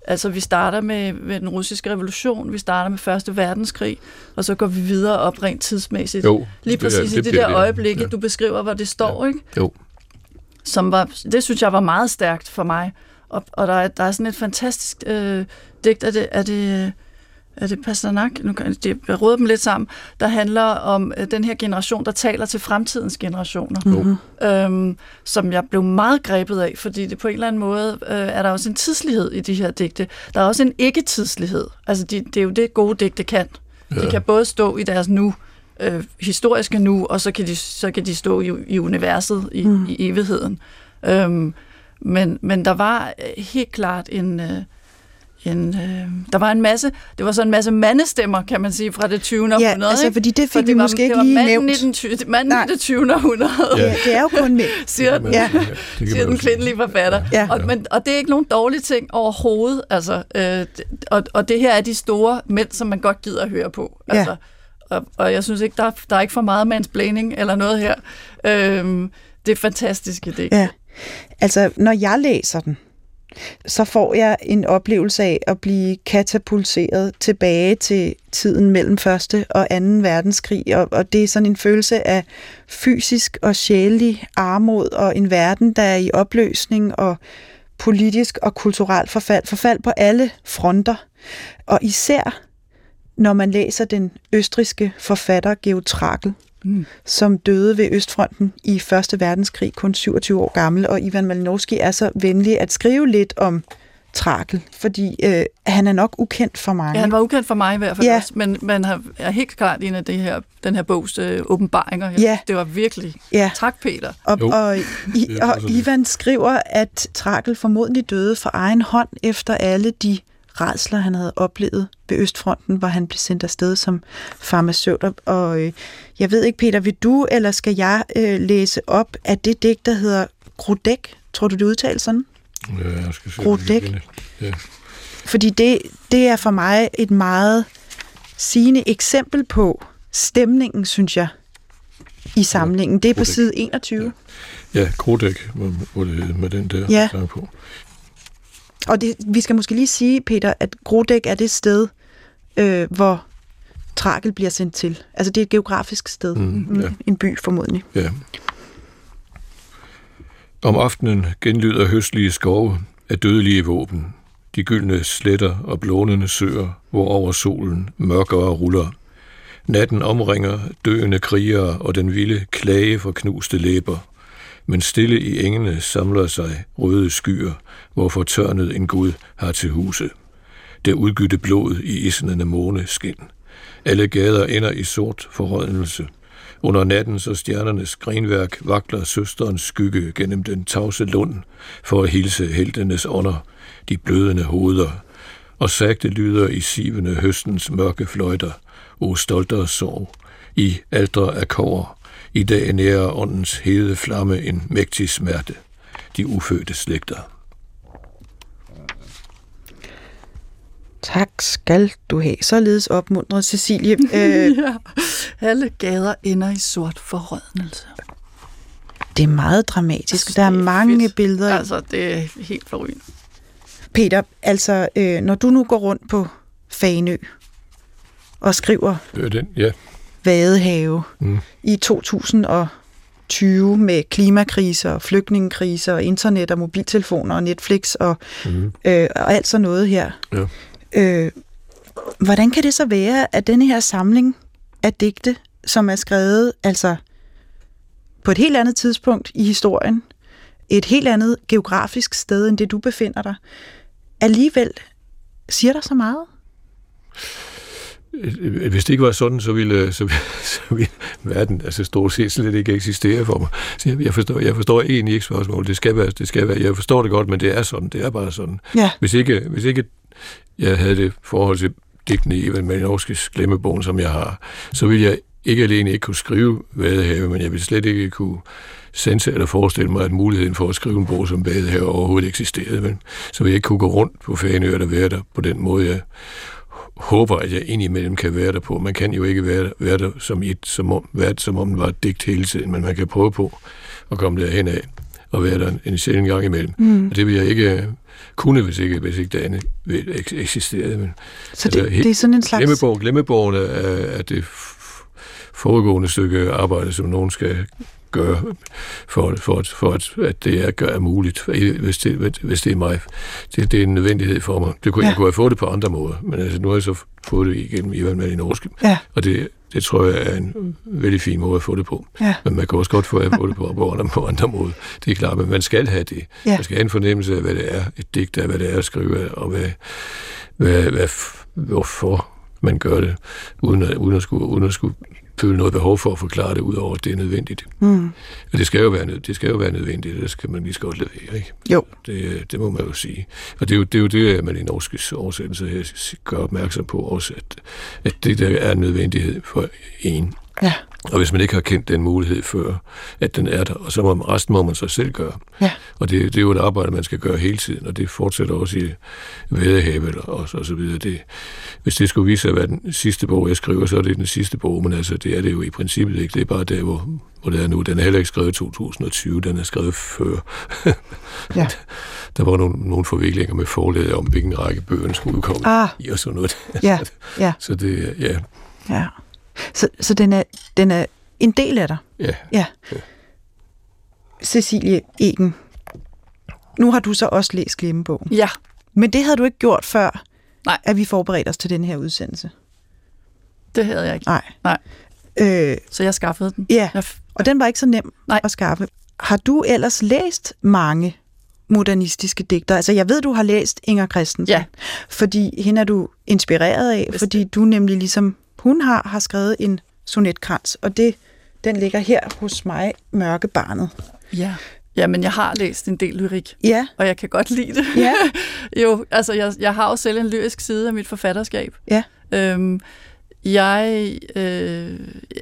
altså, vi starter med, med den russiske revolution, vi starter med Første Verdenskrig, og så går vi videre op rent tidsmæssigt. Jo, Lige det præcis det i det der det. øjeblik, Ja. du beskriver, hvor det står, ikke? Jo. Som var, det synes jeg var meget stærkt for mig. Og, og der, er, der er sådan et fantastisk øh, digt, er det, er det, er det Pasternak? Nu kan det, jeg råder dem lidt sammen. Der handler om øh, den her generation, der taler til fremtidens generationer. Mhm. Øhm, som jeg blev meget grebet af, fordi det på en eller anden måde øh, er der også en tidslighed i de her digte. Der er også en ikke-tidslighed. Altså, de, det er jo det, gode digte kan. Ja. De kan både stå i deres nu, øh, historiske nu, og så kan de, så kan de stå i, i universet, i, mm. i evigheden. Øhm, men, men der var øh, helt klart en... Øh, en, øh, der var en masse, det var så en masse mandestemmer, kan man sige, fra det 20. Ja, århundrede. altså, ikke? fordi det For fik vi var, måske det ikke var lige manden nævnt. I den, manden Nej. i det 20. århundrede, Ja. Ja, det er jo kun mænd. siger den, Ja. det siger den kvindelige forfatter. Ja. Og, men, og det er ikke nogen dårlige ting overhovedet. Altså, øh, det- og, og det her er de store mænd, som man godt gider at høre på. Ja. Altså, og, og jeg synes ikke, der er, der er ikke for meget mansplaining eller noget her. Øhm, det er fantastiske det. Ja. Altså, når jeg læser den, så får jeg en oplevelse af at blive katapulteret tilbage til tiden mellem første og anden verdenskrig, og, og det er sådan en følelse af fysisk og sjælelig armod, og en verden, der er i opløsning, og politisk og kulturelt forfald. Forfald på alle fronter. Og især, når man læser den østriske forfatter Georg Trakl, Mm. som døde ved Østfronten i Første Verdenskrig, kun 27 år gammel, og Ivan Malinowski er så venlig at skrive lidt om Trakel, fordi øh, han er nok ukendt for mig. Ja, han var ukendt for mig i hvert fald Ja. også, men man har, er helt klart en af det her, den her bogs øh, åbenbaringer. Ja. Det var virkelig... Ja. Tak, Peter. Og, Jo, og, i, og. Ivan skriver, at Trakel formodentlig døde for egen hånd efter alle de redsler, han havde oplevet ved Østfronten, hvor han blev sendt afsted som farmaceut. Og- øh, jeg ved ikke, Peter, vil du, eller skal jeg øh, læse op af det digt, der hedder Grudek? Tror du, det udtales sådan? Ja, jeg skal se, det. Ja. Fordi det, det er for mig et meget sigende eksempel på stemningen, synes jeg, i samlingen. Det er på side 21. Ja, må det hedde med den der Ja. sang på. Og det, vi skal måske lige sige, Peter, at Grodæk er det sted, øh, hvor Trakel bliver sendt til. Altså det er et geografisk sted. Mm, ja. En by formodentlig. Ja. Om aftenen genlyder høstlige skove af dødelige våben. De gyldne sletter og blånende søer, hvor over solen mørkere ruller. Natten omringer døende krigere og den vilde klage for knuste læber. Men stille i engene samler sig røde skyer, hvor fortørnet en gud har til huse. Der udgytte blod i isnende måneskin. Alle gader ender i sort forrådnelse. Under natten så stjernernes grenværk vakler søsterens skygge gennem den tavse lund for at hilse heltenes ånder, de blødende hoveder, og sagte lyder i sivende høstens mørke fløjter, o stoltere sorg, i aldre af kover, i dag nærer åndens hede flamme en mægtig smerte, de ufødte slægter. Tak skal du have. Således opmuntret Cecilie. Øh, Ja. Alle gader ender i sort forrådnelse. det er meget dramatisk. synes, Der er er mange fedt. billeder. Altså, det er helt forrygende. Peter, altså øh, når du nu går rundt på Fanø og skriver Det er den, ja. Vadehave Mm. i 2020 med klimakriser og flygtningekriser og internet og mobiltelefoner og Netflix og, Mm. øh, og alt sådan noget her. Ja. Øh, hvordan kan det så være, at denne her samling af digte, som er skrevet altså på et helt andet tidspunkt i historien, et helt andet geografisk sted, end det du befinder dig, alligevel siger der så meget? Øh, hvis det ikke var sådan, så ville, så, så ville verden altså stort set slet ikke eksistere for mig. Så jeg, jeg, forstår, jeg forstår egentlig ikke spørgsmålet. Det skal, være, det skal være, jeg forstår det godt, men det er sådan. Det er bare sådan. Ja. Hvis, ikke, hvis ikke jeg havde det forhold til digtene i Evan Malinovskis glemmebogen, som jeg har, så ville jeg ikke alene ikke kunne skrive Vadehave, men jeg ville slet ikke kunne sense eller forestille mig, at muligheden for at skrive en bog som Vadehave overhovedet eksisterede. Men så ville jeg ikke kunne gå rundt på Faneø eller være der på den måde, jeg håber, at jeg indimellem kan være der på. Man kan jo ikke være, være der som, et, som, om, være, som om det var et digt hele tiden, men man kan prøve på at komme derhen af og være der en, en sjældent gang imellem. Mm. Og det vil jeg ikke kunne, hvis ikke, hvis ikke det andet eksisterede. Men, så det, altså, det er sådan en slags... Glemmebogen, glemmebogen er, er det foregående stykke arbejde, som nogen skal gøre, for, for, for at, at det er, er muligt, hvis det, hvis det er mig. Det, det er en nødvendighed for mig. Det kunne, ja. Jeg kunne have fået det på andre måder, men altså, nu har jeg så fået det igennem Ivan Malinovski. Ja. Og det, det tror jeg er en vældig fin måde at få det på. Ja. Men man kan også godt få, at få det på, på, andre, på andre måder. Det er klart, men man skal have det. Ja. Man skal have en fornemmelse af, hvad det er, et digt af, hvad det er at skrive, og hvad, hvad, hvad, hvorfor man gør det, uden at, uden at, skulle, uden at skulle føle noget behov for at forklare det, udover at det er nødvendigt. Mm. Og det skal jo være, det skal jo være nødvendigt, det skal man lige så godt levere, ikke? Jo. Det, det må man jo sige. Og det er jo det, er jo det man i norske oversættelse her gør opmærksom på også, at, at det der er en nødvendighed for en. Ja. Og hvis man ikke har kendt den mulighed før, at den er der, og så må man, resten må man så selv gøre. Ja. Og det, det er jo et arbejde, man skal gøre hele tiden, og det fortsætter også i Vadehavet og, og så videre. Det, hvis det skulle vise sig at være den sidste bog, jeg skriver, så er det den sidste bog, men altså, det er det jo i princippet ikke. Det er bare der, hvor, hvor det er nu. Den er heller ikke skrevet i 2020, den er skrevet før. ja. Der var nogle, nogle forviklinger med forlaget om, hvilken række bøgerne skulle udkomme ah. i og sådan noget. Ja, ja. så det, ja. Ja. Så, så den, er, den er en del af dig? Ja. ja. ja. Cecilie Egen, nu har du så også læst Glemmebogen. Ja. Men det havde du ikke gjort før, Nej. at vi forberedte os til den her udsendelse? Det havde jeg ikke. Nej. Nej. Øh, så jeg skaffede den. Ja, jeg og den var ikke så nem Nej. at skaffe. Har du ellers læst mange modernistiske digter? Altså, jeg ved, du har læst Inger Christensen. Ja. Fordi hende er du inspireret af, Bestemt. fordi du nemlig ligesom hun har, har skrevet en sonetkrans, og det, den ligger her hos mig, Mørkebarnet. Ja. Ja, men jeg har læst en del lyrik, Ja, og jeg kan godt lide det. Ja. jo, altså jeg, jeg har jo selv en lyrisk side af mit forfatterskab. ja, Øhm, jeg, øh,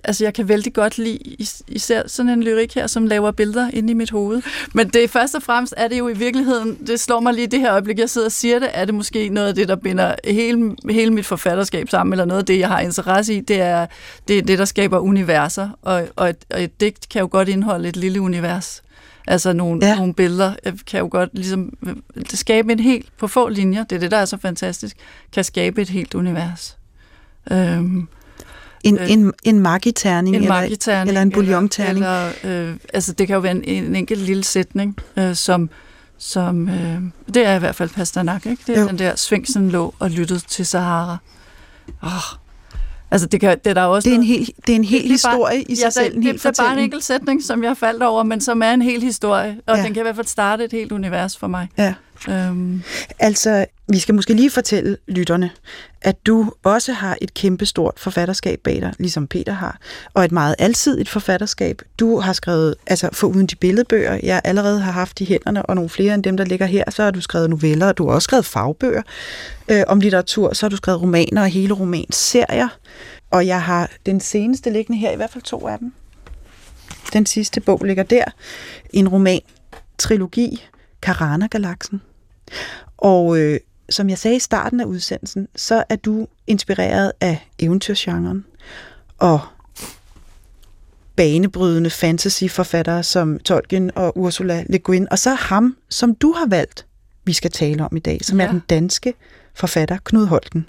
altså jeg kan vældig godt lide is- især sådan en lyrik her, som laver billeder inde i mit hoved. Men det først og fremmest er det jo i virkeligheden, det slår mig lige det her øjeblik, jeg sidder og siger det, er det måske noget af det, der binder hele, hele mit forfatterskab sammen, eller noget af det, jeg har interesse i, det er det, er det der skaber universer, og, og, et, og et digt kan jo godt indeholde et lille univers. Altså nogle, Ja. nogle billeder øh, kan jo godt ligesom øh, skabe en helt, på få linjer, det er det, der er så fantastisk, kan skabe et helt univers. Øhm, en, Øh, en, en magiterning, en eller, magiterning. eller en bouillonterning. Eller, eller, øh, altså det kan jo være en, en enkelt lille sætning, øh, som, som øh, det er i hvert fald Pasternak, ikke? Det er Jo. den der, Sfinksen lå og lyttede til Sahara. Oh, altså det, kan, det er der også det er en noget- hel, det er en hel det er bare- historie i sig ja, selv, en det, det, det er bare en enkelt sætning, som jeg faldt over, men som er en hel historie, og ja. den kan i hvert fald starte et helt univers for mig. Ja. Øhm, Altså, vi skal måske lige fortælle lytterne, at du også har et kæmpestort forfatterskab bag dig, ligesom Peter har, og et meget alsidigt forfatterskab. Du har skrevet, altså foruden de billedbøger, jeg allerede har haft i hænderne, og nogle flere end dem, der ligger her, så har du skrevet noveller, og du har også skrevet fagbøger øh, om litteratur, så har du skrevet romaner og hele romanserier, og jeg har den seneste liggende her, i hvert fald to af dem. Den sidste bog ligger der, en roman, trilogi, Karana-galaksen. Og øh, som jeg sagde i starten af udsendelsen, så er du inspireret af eventyrgenren og banebrydende fantasyforfattere som Tolkien og Ursula Le Guin, og så ham, som du har valgt, vi skal tale om i dag, som ja. er den danske forfatter Knud Holten.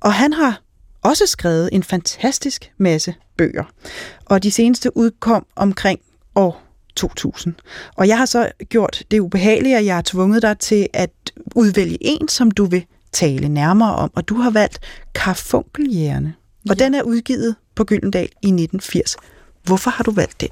Og han har også skrevet en fantastisk masse bøger, og de seneste udkom omkring år 2000. Og jeg har så gjort det ubehagelige, at jeg har tvunget dig til at udvælge en, som du vil tale nærmere om, og du har valgt Karfunkeljægerne. Og Ja. den er udgivet på Gyldendal i 1980. Hvorfor har du valgt den?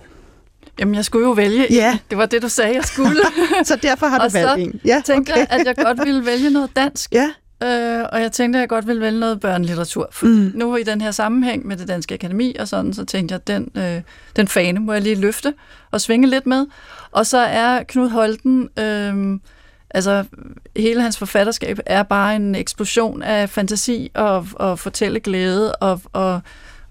jamen, jeg skulle jo vælge Ja. en. Det var det, du sagde, jeg skulle. Så derfor har du valgt en. Ja, okay. jeg, at jeg godt ville vælge noget dansk. Ja, øh, og jeg tænkte, at jeg godt ville vælge noget børnelitteratur. For mm. nu i den her sammenhæng med det Danske Akademi og sådan, så tænkte jeg, at den, øh, den fane må jeg lige løfte og svinge lidt med. Og så er Knud Holten... Øh, Altså, hele hans forfatterskab er bare en eksplosion af fantasi og, og fortælleglæde, og, og,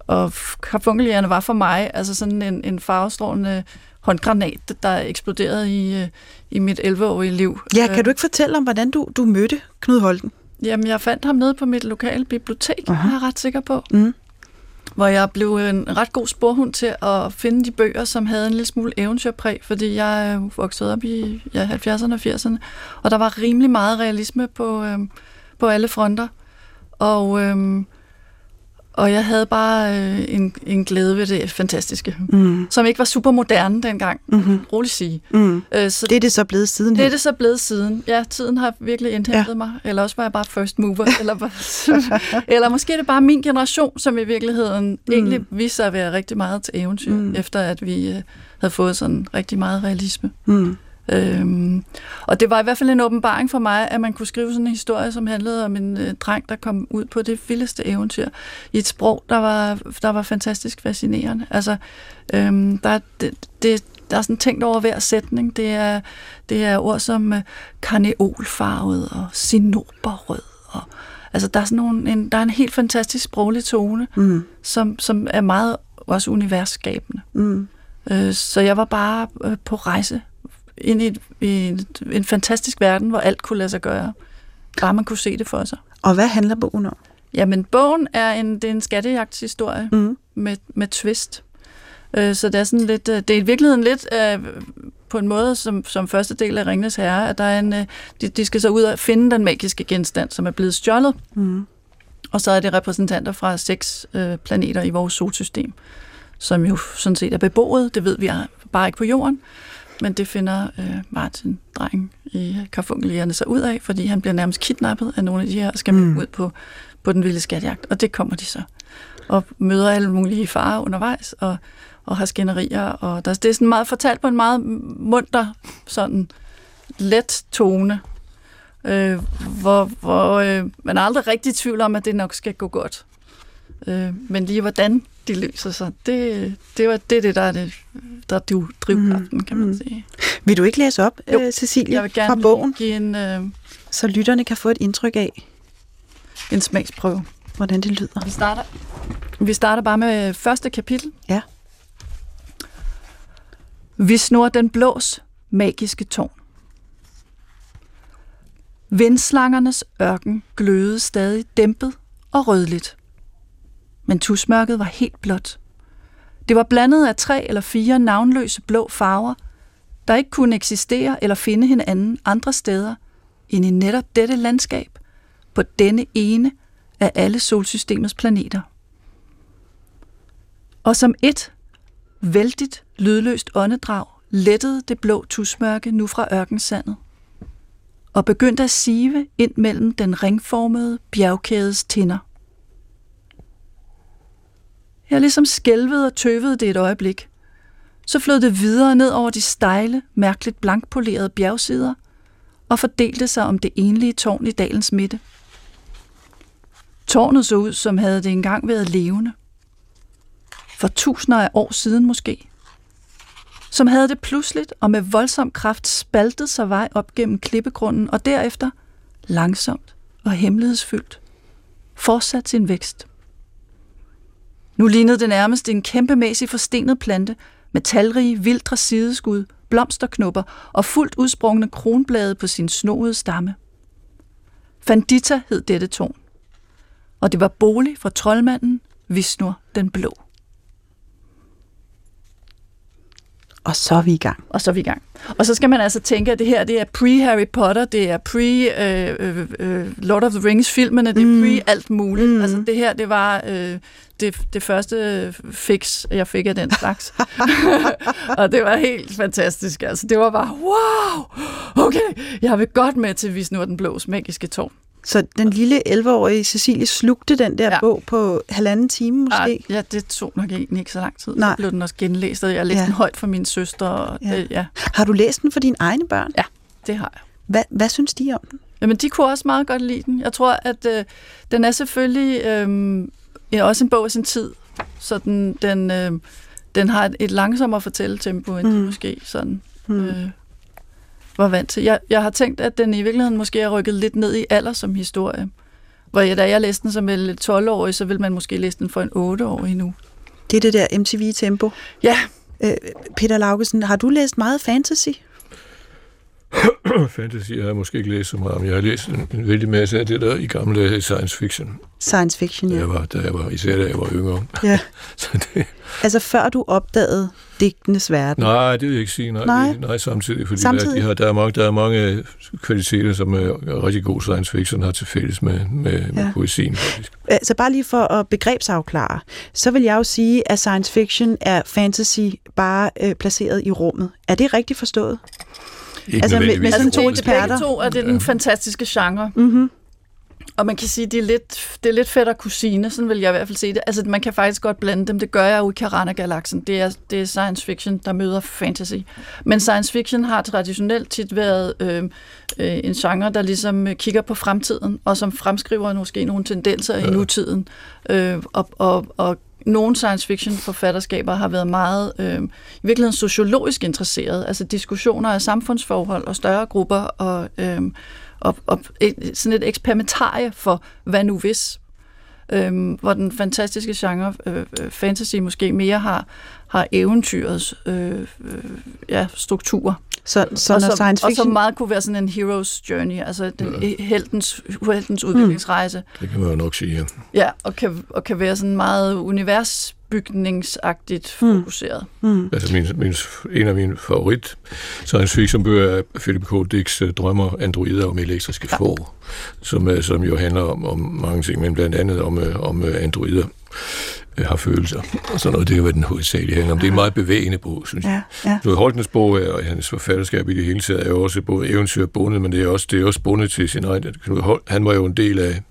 og Karfunkelierne var for mig altså sådan en, en farvestrålende håndgranat, der eksploderede i, øh, i mit 11-årige liv. Ja, kan du ikke fortælle om, hvordan du, du mødte Knud Holten? Jamen, jeg fandt ham nede på mit lokale bibliotek, uh-huh. jeg er ret sikker på. Mm hvor jeg blev en ret god sporhund til at finde de bøger, som havde en lille smule eventyrpræg, fordi jeg er vokset op i ja, 70'erne og 80'erne, og der var rimelig meget realisme på, øh, på alle fronter. Og, øh, og jeg havde bare øh, en, en glæde ved det fantastiske, mm. som ikke var super moderne dengang, mm-hmm. roligt sige. Mm. Øh, så det er det så blevet siden Det er det så blevet siden. Ja, tiden har virkelig indhentet ja. mig. Eller også var jeg bare first mover. eller, eller måske er det bare min generation, som i virkeligheden mm. egentlig viser at være rigtig meget til eventyr, mm. efter at vi øh, havde fået sådan rigtig meget realisme. Mm. Øhm, og det var i hvert fald en åbenbaring for mig, at man kunne skrive sådan en historie, som handlede om en øh, dreng, der kom ud på det vildeste eventyr i et sprog, der var, der var fantastisk fascinerende. Altså, øhm, der, det, det, der er sådan tænkt over hver sætning. Det er, det er ord som øh, karneolfarvet og sinoberrød. Og, altså, der er, sådan nogle, en, der er en helt fantastisk sproglig tone, mm. som, som er meget også universskabende. Mm. Øh, så jeg var bare øh, på rejse ind i, i en, en fantastisk verden, hvor alt kunne lade sig gøre. Bare man kunne se det for sig. Og hvad handler bogen om? Jamen, bogen er en, det er en skattejagtshistorie mm. med, med twist. Øh, så det er sådan lidt, øh, det er i virkeligheden lidt øh, på en måde som, som første del af Ringnes Herre, at der er en, øh, de, de skal så ud og finde den magiske genstand, som er blevet stjålet. Mm. Og så er det repræsentanter fra seks øh, planeter i vores solsystem, som jo sådan set er beboet, det ved vi bare ikke på jorden. Men det finder øh, Martin, drengen i Karfungelierne, sig ud af, fordi han bliver nærmest kidnappet af nogle af de her, og skal mm. ud på, på den vilde skatjagt. Og det kommer de så. Og møder alle mulige farer undervejs, og, og har skænderier. Og der, det er sådan meget fortalt på en meget munter, sådan let tone, øh, hvor, hvor øh, man er aldrig rigtig i tvivl om, at det nok skal gå godt. Øh, men lige hvordan de løser sig, det, det, var, det det, der er det, der er du drivkraften, mm. kan man mm. sige. Vil du ikke læse op, jo, uh, Cecilia, jeg vil gerne fra bogen? Give en, uh, så lytterne kan få et indtryk af en smagsprøve. Hvordan det lyder. Vi starter, vi starter bare med første kapitel. Ja. Vi snor den blås magiske tårn. Vindslangernes ørken glødede stadig dæmpet og rødligt men tusmørket var helt blåt. Det var blandet af tre eller fire navnløse blå farver, der ikke kunne eksistere eller finde hinanden andre steder end i netop dette landskab, på denne ene af alle solsystemets planeter. Og som et vældigt, lydløst åndedrag lettede det blå tusmørke nu fra ørkensandet og begyndte at sive ind mellem den ringformede bjergkædes tinder. Jeg ligesom skælvede og tøvede det et øjeblik. Så flød det videre ned over de stejle, mærkeligt blankpolerede bjergsider og fordelte sig om det enlige tårn i dalens midte. Tårnet så ud, som havde det engang været levende. For tusinder af år siden måske. Som havde det pludseligt og med voldsom kraft spaltet sig vej op gennem klippegrunden og derefter langsomt og hemmelighedsfyldt fortsat sin vækst. Nu lignede det nærmest en kæmpemæssig forstenet plante med talrige, vildre sideskud, blomsterknopper og fuldt udsprungne kronblade på sin snoede stamme. Fandita hed dette tårn, og det var bolig for troldmanden Visnur den Blå. Og så er vi i gang. Og så er vi i gang. Og så skal man altså tænke, at det her det er pre-Harry Potter, det er pre-Lord of the Rings-filmene, det er mm. pre-alt muligt. Mm. Altså det her, det var øh, det, det første fix, jeg fik af den slags. og det var helt fantastisk. Altså det var bare, wow, okay, jeg vil godt med til Vis nu den blås magiske tårn. Så den lille 11-årige Cecilie slugte den der ja. bog på halvanden time måske? Ja, det tog nok egentlig ikke så lang tid. Nej. Så blev den også genlæst, og jeg læste ja. den højt for min søster. Og ja. Det, ja. Har du læst den for dine egne børn? Ja, det har jeg. Hvad, hvad synes de om den? Jamen, de kunne også meget godt lide den. Jeg tror, at øh, den er selvfølgelig øh, ja, også en bog af sin tid, så den, den, øh, den har et, et langsommere fortælletempo, end mm. de måske sådan mm. øh, var vant til. Jeg, jeg har tænkt, at den i virkeligheden måske er rykket lidt ned i alder som historie. Hvor jeg, da jeg læste den som en 12-årig, så vil man måske læse den for en 8-årig nu. Det er det der MTV-tempo. Ja. Øh, Peter Laugesen, har du læst meget fantasy? Fantasy har jeg måske ikke læst så meget om. Jeg har læst en, en vældig masse af det der i gamle science fiction. Science fiction, Da ja. jeg var, da jeg var, især da jeg var yngre. ja. Så det, Altså før du opdagede digtenes verden. nej, det vil jeg ikke sige. Nej, Nej. nej. samtidig. Fordi Samtidig? Der, de har, der, er mange, der er mange kvaliteter, som er rigtig god science fiction har til fælles med, med, med Ja. poesien, faktisk. Altså bare lige for at begrebsafklare, så vil jeg jo sige, at science fiction er fantasy bare øh, placeret i rummet. Er det rigtigt forstået? Ikke Altså, med- med sådan to det, eksperter. Begge to er det den fantastiske genre. Mm-hmm. Og man kan sige, det er lidt, det er lidt fedt og kusine, sådan vil jeg i hvert fald se det. Altså, man kan faktisk godt blande dem. Det gør jeg jo i Karana-galaksen. Det er, det er science fiction, der møder fantasy. Men science fiction har traditionelt tit været øh, øh, en genre, der ligesom øh, kigger på fremtiden, og som fremskriver måske nogle tendenser i nutiden. Øh, og, og, og nogle science fiction forfatterskaber har været meget øh, i virkeligheden sociologisk interesseret, altså diskussioner af samfundsforhold og større grupper og, øh, og, og et, sådan et eksperimentarie for hvad nu hvis, øh, hvor den fantastiske genre øh, øh, fantasy måske mere har har eventyrets øh, øh, ja, struktur. Så, så og, som, science og fiction... som meget kunne være sådan en hero's journey, altså den, ja. heltens, heltens udviklingsrejse. Det kan man jo nok sige, ja. Ja, og kan, og kan være sådan meget universbygningsagtigt fokuseret. Mm. Altså min, min, en af mine favorit science fiction bøger er Philip K. Dicks øh, Drømmer, androider om elektriske ja. får, som, øh, som jo handler om, om mange ting, men blandt andet om, øh, om androider har følelser. Og sådan noget, det er jo, hvad den hovedsageligt handler om. Det er en meget bevægende bog, synes jeg. Ja, ja. Så Holtens bog er, og hans forfatterskab i det hele taget er jo også både eventyr bundet, men det er også, det er også bundet til sin egen... Knud Holt, han var jo en del af,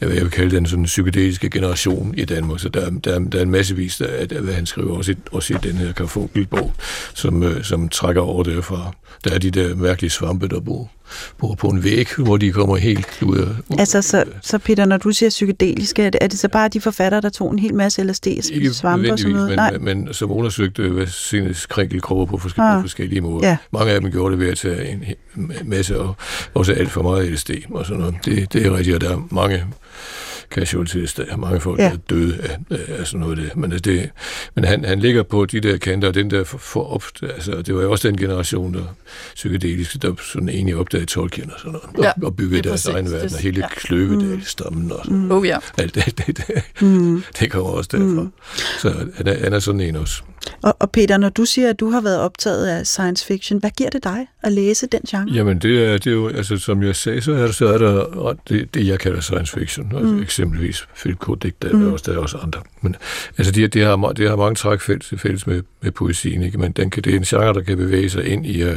af, hvad jeg vil kalde den sådan psykedeliske generation i Danmark, så der, der, der er en massevis af, af, hvad han skriver, også i, også i den her Karfunkelbog, som, øh, som trækker over derfra. Der er de der mærkelige svampe, der bor, bor på en væg, hvor de kommer helt ud af... Altså, så, så Peter, når du siger psykedeliske, er det, er det så bare de forfattere, der tog en hel masse LSD, ikke svampe og sådan noget? men, Nej. men, men som undersøgte, hvad sindes krænkelkroger på forskellige, Ah. ah. forskellige måder. Ja. Mange af dem gjorde det ved at tage en masse, og også alt for meget LSD og sådan noget. Det, det er rigtigt, og der er mange casualties, der er mange folk, Ja. der er døde af, af, sådan noget. Det. Men, altså det, men han, han ligger på de der kanter, og den der for, for op, altså, det var jo også den generation, der psykedeliske, der sådan egentlig opdagede Tolkien og sådan noget, Ja, og, og byggede deres egen verden, Det- og hele ja. Kløvedal-stammen og sådan Oh ja. alt det, det, det, Mm. det kommer også derfra. Mm. Så han er, han er sådan en også. Og, og Peter, når du siger, at du har været optaget af science fiction, hvad giver det dig at læse den genre? Jamen, det er, det er jo, altså som jeg sagde, så er der, så er der det, det, jeg kalder science fiction. Altså, mm. Eksempelvis Philip K. Dick, der, mm. er også, der er også andre. Men altså, det, det, har, det har mange træk fælles, fælles med, med poesien, ikke? Men den kan, det er en genre, der kan bevæge sig ind i uh,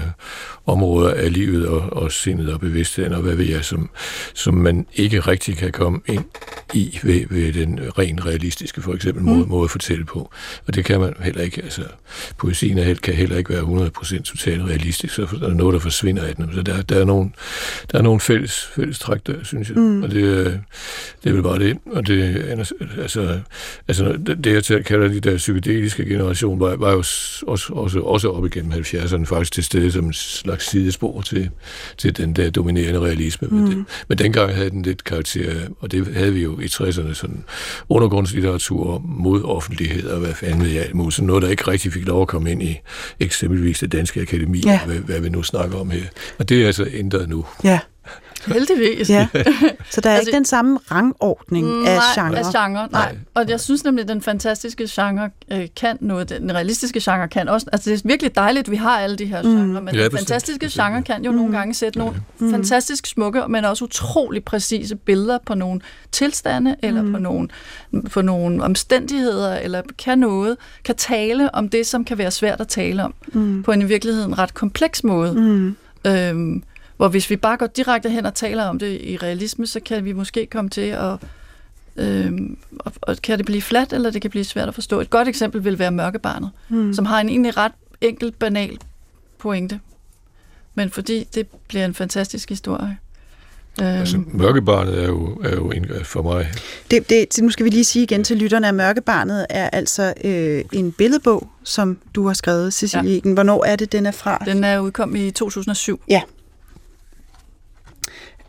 områder af livet og, og sindet og bevidstheden, og hvad ved jeg, som, som man ikke rigtig kan komme ind i ved, ved den rent realistiske, for eksempel, måde, måde at fortælle på. Og det kan man heller ikke. Altså, poesien helt- kan heller ikke være 100% totalt realistisk, så der er noget, der forsvinder af den. Så der, der er nogle, der er nogle fælles, fælles træk der, synes jeg. Mm. Og det, er- det er vel bare det. Og det, altså, altså, det, det jeg til- kalder de der psykedeliske generation, var, var jo også, også, også op igennem 70'erne faktisk til stede som en slags sidespor til, til den der dominerende realisme. Mm. Men, det, men dengang havde den lidt karakter, af- og det havde vi jo i 60'erne, sådan undergrundslitteratur mod offentlighed og hvad fanden ved jeg, alt muligt. Sådan noget, der ikke rigtig fik lov at komme ind i eksempelvis det danske akademi, Ja. hvad, hvad vi nu snakker om her. Og det er altså ændret nu. Ja, Heldigvis. ja. Så der er Altså- ikke den samme rangordning af Nej, genre. af genre. Nej. Nej. Og jeg synes nemlig, at den fantastiske genre øh, kan noget. Den realistiske genre kan også. Altså, det er virkelig dejligt, at vi har alle de her Mm. genrer, men Ja, den fantastiske bestemt, genre kan jo nogle gange sætte nogle fantastisk smukke, men også utrolig præcise billeder på nogle tilstande, eller Mm. på nogle, på nogle omstændigheder, eller kan noget, kan tale om det, som kan være svært at tale om, Mm. på en i virkeligheden ret kompleks måde. Mm. Øhm, hvor hvis vi bare går direkte hen og taler om det i realisme, så kan vi måske komme til at... Øhm, og, og kan det blive fladt, eller det kan blive svært at forstå. Et godt eksempel vil være Mørkebarnet, mm. som har en egentlig ret enkel, banal pointe. Men fordi det bliver en fantastisk historie, Altså, mørkebarnet er jo, er jo en, for mig... Det, det, nu skal vi lige sige igen til lytterne, at Mørkebarnet er altså øh, en billedbog, som du har skrevet, Cecilie ja. Egen. Hvornår er det, den er fra? Den er udkommet i 2007. Ja.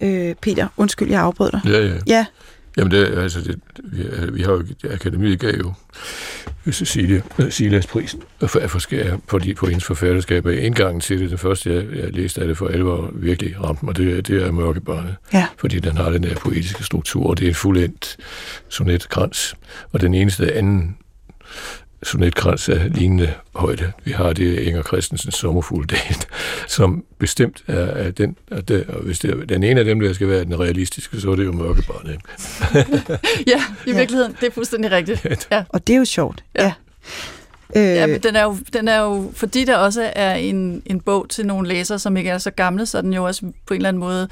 Øh, Peter, undskyld, jeg afbrød dig. Ja, ja. Ja, Jamen, det, altså, det, vi, vi har jo, akademiet gav jo Cecilie, øh, Silas prisen for, for, for, for, de, på hendes forfatterskab indgangen til det. Den første, jeg, jeg læste af det for alvor virkelig ramte mig, det, er- det er Mørkebarnet. ja. Fordi den har den der poetiske struktur, og det er en fuldendt sonetkrans. Og den eneste anden sonetkrans af lignende højde, vi har, det er Inger Christensens Sommerfugledagen, som bestemt er, er den, er det, og hvis det er, den ene af dem, der skal være den realistiske, så er det jo Mørkebarnet. Ja, i Ja. virkeligheden, det er fuldstændig rigtigt. Ja. Og det er jo sjovt. Ja. Øh, Ja, men den er, jo, den er jo, fordi der også er en, en bog til nogle læsere, som ikke er så gamle, så er den jo også på en eller anden måde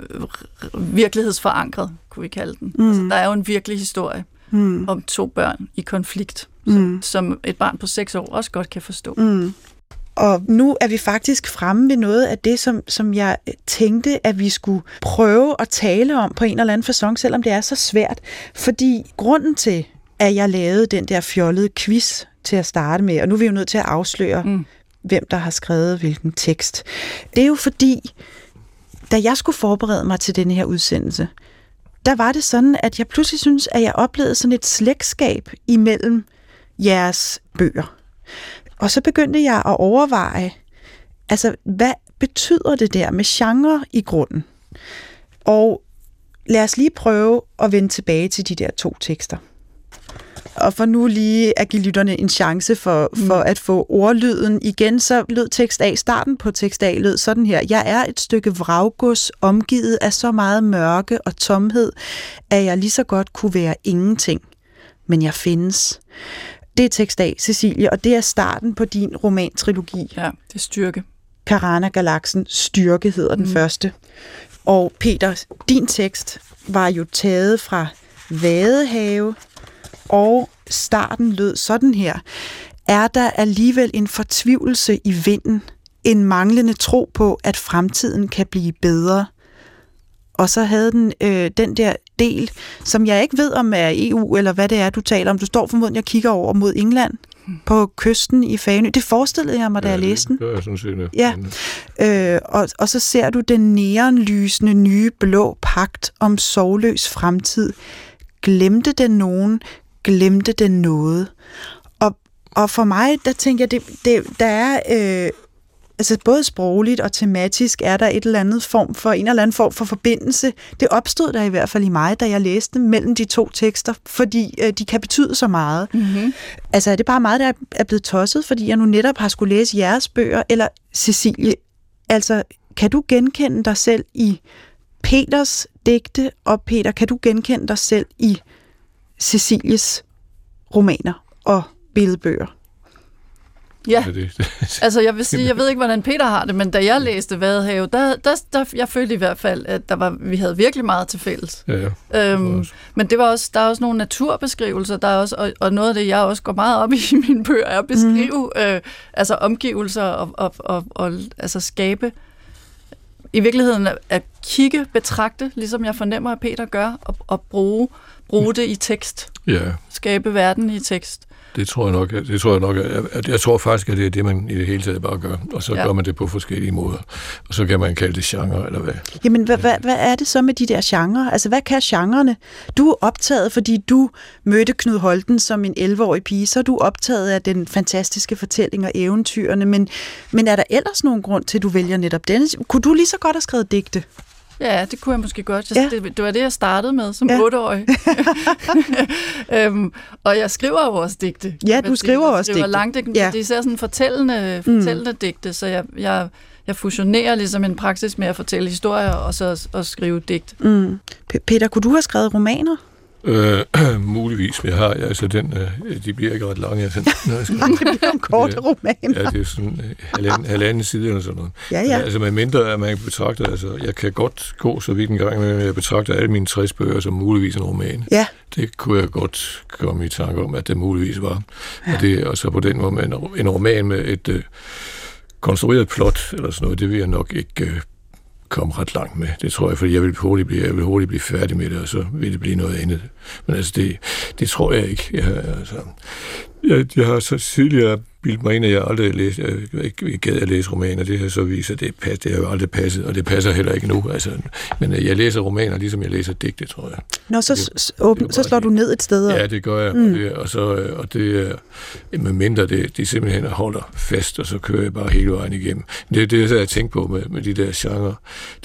øh, virkelighedsforankret, kunne vi kalde den. Mm. Altså, der er jo en virkelig historie mm, om to børn i konflikt, Mm. som, som et barn på seks år også godt kan forstå. mm. Og nu er vi faktisk fremme ved noget af det, som, som jeg tænkte, at vi skulle prøve at tale om på en eller anden façon, selvom det er så svært. Fordi grunden til, at jeg lavede den der fjollede quiz til at starte med, og nu er vi jo nødt til at afsløre, Mm. hvem der har skrevet hvilken tekst. Det er jo fordi, da jeg skulle forberede mig til denne her udsendelse, der var det sådan, at jeg pludselig synes, at jeg oplevede sådan et slægtskab imellem jeres bøger. Og så begyndte jeg at overveje, altså hvad betyder det der med genre i grunden? Og lad os lige prøve at vende tilbage til de der to tekster. Og for nu lige at give lytterne en chance for, for at få ordlyden igen, så lød tekst A, starten på tekst A lød sådan her. Jeg er et stykke vraggods omgivet af så meget mørke og tomhed, at jeg lige så godt kunne være ingenting. Men jeg findes. Det er tekst A, Cecilie, og det er starten på din romantrilogi. Ja, det er styrke. Karana-galaksen Styrke hedder den mm. første. Og Peter, din tekst var jo taget fra Vadehave, og starten lød sådan her. Er der alligevel en fortvivlelse i vinden, en manglende tro på, at fremtiden kan blive bedre? Og så havde den øh, den der del, som jeg ikke ved om er EU, eller hvad det er, du taler om. Du står formodentlig og kigger over mod England på kysten i Fanø. Det forestillede jeg mig, da jeg læste den. Det gør sådan set. Ja. Øh, og, og så ser du den neonlysende nye blå pagt om sovløs fremtid. Glemte den nogen? Glemte den noget? Og, og for mig, der tænker jeg, det, det, der er... Øh, altså både sprogligt og tematisk er der et eller andet form for, en eller anden form for forbindelse. Det opstod der i hvert fald i mig, da jeg læste mellem de to tekster, fordi øh, de kan betyde så meget. Mm-hmm. Altså er det bare meget, der er- er blevet tosset, fordi jeg nu netop har skulle læse jeres bøger, eller Cecilie, altså kan du genkende dig selv i Peters digte, og Peter, kan du genkende dig selv i Cecilies romaner og billedbøger? Ja, det, altså jeg vil sige, jeg ved ikke, hvordan Peter har det, men da jeg læste Vadehave, der, der, der jeg følte i hvert fald, at der var, vi havde virkelig meget til fælles. ja, ja. Øhm, men det var også, der er også nogle naturbeskrivelser, der er også, og, og noget af det, jeg også går meget op i i mine bøger, er at beskrive mm. øh, altså omgivelser og, og, og, og altså skabe i virkeligheden at, at kigge, betragte, ligesom jeg fornemmer, at Peter gør, og, og bruge, bruge det i tekst. ja. Skabe verden i tekst. Det tror jeg nok, det tror jeg nok, at, jeg tror faktisk, at det er det, man i det hele taget bare gør. Og så Ja. gør man det på forskellige måder. Og så kan man kalde det genre, eller hvad. Jamen, hvad, hvad, hvad er det så med de der genrer? Altså, hvad kan genrerne? Du er optaget, fordi du mødte Knud Holten som en 11-årig pige, så er du optaget af den fantastiske fortælling og eventyrene, men, men er der ellers nogen grund til, at du vælger netop denne? Kunne du lige så godt have skrevet digte? Ja, det kunne jeg måske godt. Jeg, Ja. det, det var det, jeg startede med som Ja. ja. otteårig. øhm, og jeg skriver jo også digte. Ja, du skriver jeg også digte. Langdigte, Ja. Det er især sådan fortællende, fortællende mm. digte, så jeg, jeg, jeg fusionerer ligesom en praksis med at fortælle historier og så og skrive digt. Mm. Peter, kunne du have skrevet romaner? Øh, muligvis, men jeg har, altså den, øh, de bliver ikke ret lange. Altså, når jeg skal, Det bliver en kort Ja. roman. ja, det er sådan øh, halvanden, halvanden side eller sådan noget. Ja, ja. Altså med mindre, at man betragter, altså jeg kan godt gå så vidt en gang, men jeg betragter alle mine 60 bøger som muligvis en roman. Ja, Det kunne jeg godt komme i tanke om, at det muligvis var. Ja. Og, det, og så på den måde, en, en roman med et øh, konstrueret plot, eller sådan noget, det vil jeg nok ikke øh, komme ret langt med. Det tror jeg, fordi jeg vil hurtigt blive, jeg vil hurtigt blive færdig med det, og så vil det blive noget andet. Men altså, det, det tror jeg ikke. Jeg, altså, jeg, jeg har så tidligere bildt mig ind, at jeg aldrig har læst, jeg ikke gad at læse romaner. Det har så vist, at det, pas, det har jo aldrig passet, og det passer heller ikke nu. Altså, men øh, jeg læser romaner, ligesom jeg læser digte, tror jeg. Nå, så, det, åben, det så slår det. du ned et sted? Ja, det gør jeg. Mm. Og, det, og, så, øh, og det med mindre det, de simpelthen holder fast, og så kører jeg bare hele vejen igennem. Det, det jeg tænkte på med, med de der genrer,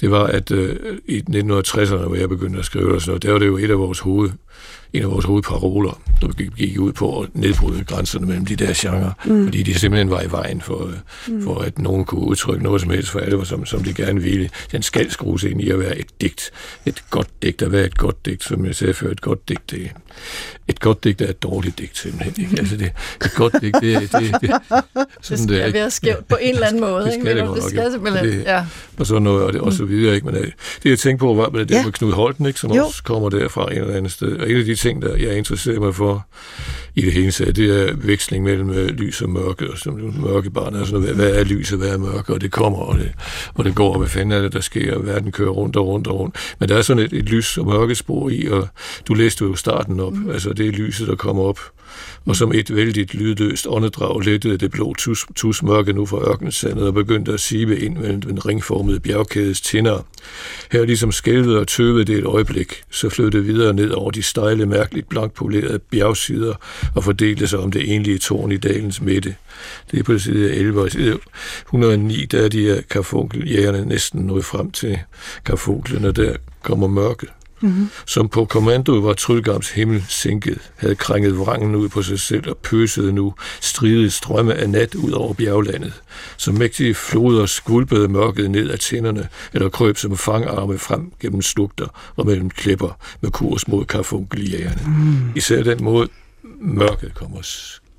det var, at uh, i 1960'erne, hvor jeg begyndte at skrive og sådan noget, der var det jo et af vores hoved en af vores hovedparoler, der gik ud på at nedbryde grænserne mellem de der genrer, mm. fordi de simpelthen var i vejen for, mm. for at nogen kunne udtrykke noget som helst for alle, som, som de gerne ville. Den skal skrues ind i at være et digt. Et godt digt, at være et godt digt, som jeg sagde før, et godt digt, det, et godt digt er et dårligt digt, simpelthen. Ikke? Altså det, et godt digt, det, det, det, det, sådan det skal det, være skævt på en eller anden måde. Det skal ikke? det, det skal simpelthen, det, ja. Og så noget, og, det, og så videre. Ikke? Men det, det jeg tænkte på, var med det ja. med Knud Holten, ikke? som jo. også kommer derfra en eller anden sted. Og en af de ting, der jeg interesserer mig for i det hele taget, det er veksling mellem øh, lys og mørke, og som mørke barn er sådan noget, hvad er lys og hvad er mørke, og det kommer, og det, og det går, og hvad fanden er det, der sker, og verden kører rundt og rundt og rundt. Men der er sådan et, et lys og mørkespor i, og du læste jo starten op, mm. altså det er lyset, der kommer op og som et vældigt lydløst åndedrag lettede det blå tus, tusmørke nu fra ørkensandet og begyndte at sive ind mellem den ringformede bjergkædes tinder. Her ligesom skælvede og tøvede det et øjeblik, så flød det videre ned over de stejle, mærkeligt blankpolerede bjergsider og fordelte sig om det enlige tårn i dalens midte. Det er på side 11 og side 109, der er de her karfunkeljægerne næsten nået frem til karfunklerne, og der kommer mørke mm-hmm. som på kommando var Trylgams himmel sænket, havde krænget vrangen ud på sig selv og pøsede nu stridet strømme af nat ud over bjerglandet. Som mægtige floder skvulpede mørket ned af tænderne, eller krøb som fangarme frem gennem slugter og mellem klipper med kurs mod karfunkeliagerne. Mm. Især den måde, mørket kommer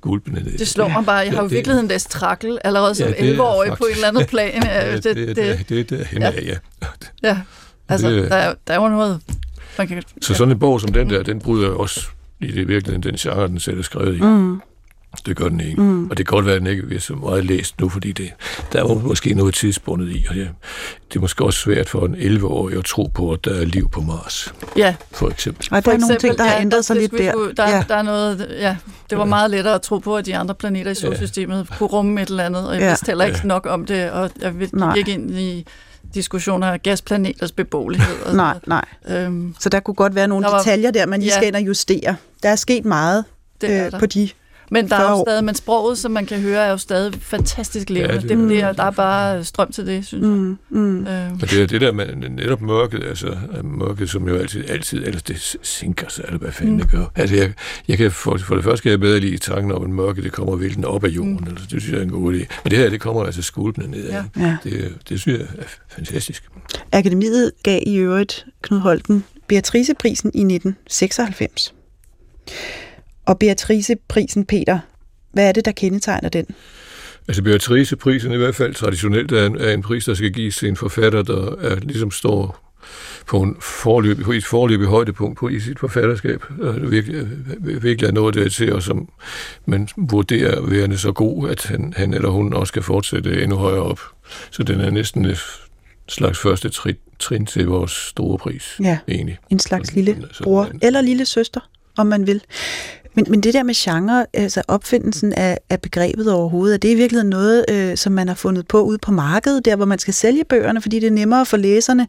gulpende ned. Det slår mig bare. Jeg har jo i virkeligheden læst trakkel allerede som ja, 11-årig på et eller andet plan. ja, det, det, det, det, det, det, det, ja. ja. ja. Altså, det, der, er, der er jo noget man kan, så sådan en bog som den der, den bryder også i det virkeligheden den genre, den selv er skrevet i. Mm. Det gør den ikke. Mm. Og det kan godt være, at den ikke er så meget læst nu, fordi det, der er måske noget tidspundet i. Og det, det er måske også svært for en 11-årig at tro på, at der er liv på Mars. Ja. For eksempel. Og der er nogle ting, der har ændret sig lidt der. der, ja. der er noget, ja, det var meget lettere at tro på, at de andre planeter i solsystemet ja. kunne rumme et eller andet, og jeg ja. vidste heller ikke ja. nok om det, og jeg gik ikke ind i diskussioner af gasplaneters beboelighed. Og nej, nej. Øhm, så der kunne godt være nogle der var, detaljer der, man lige ja, skal ind og justere. Der er sket meget det er øh, på de men der er jo stadig, men sproget, som man kan høre, er jo stadig fantastisk levende. Ja, det, det, det, der er bare strøm til det, synes mm, jeg. Mm. Øh. Og det er det der med netop mørket, altså mørket, som jo altid, altid ellers det sinker sig, eller hvad fanden mm. det gør. Altså jeg, jeg kan, for, for det første kan jeg bedre lide tanken om, at mørket det kommer vælten op af jorden, mm. altså, det synes jeg er en god idé. Men det her, det kommer altså skulpende ned af. Ja. Det, det synes jeg er fantastisk. Akademiet gav i øvrigt Knud Holten Beatriceprisen i 1996. Og Beatrice-prisen, Peter, hvad er det, der kendetegner den? Altså Beatrice-prisen i hvert fald traditionelt er en, er en pris, der skal gives til en forfatter, der er, ligesom står på, en forløb, på et forløbig højdepunkt på, i sit forfatterskab. Og virkelig, virkelig er noget der til, og som man vurderer værende så god, at han, han eller hun også kan fortsætte endnu højere op. Så den er næsten et slags første trin, trin til vores store pris, ja, egentlig. en slags lille bror eller lille søster, om man vil. Men, men det der med genre, altså opfindelsen af, af begrebet overhovedet, er det i virkeligheden noget, øh, som man har fundet på ude på markedet, der hvor man skal sælge bøgerne, fordi det er nemmere for læserne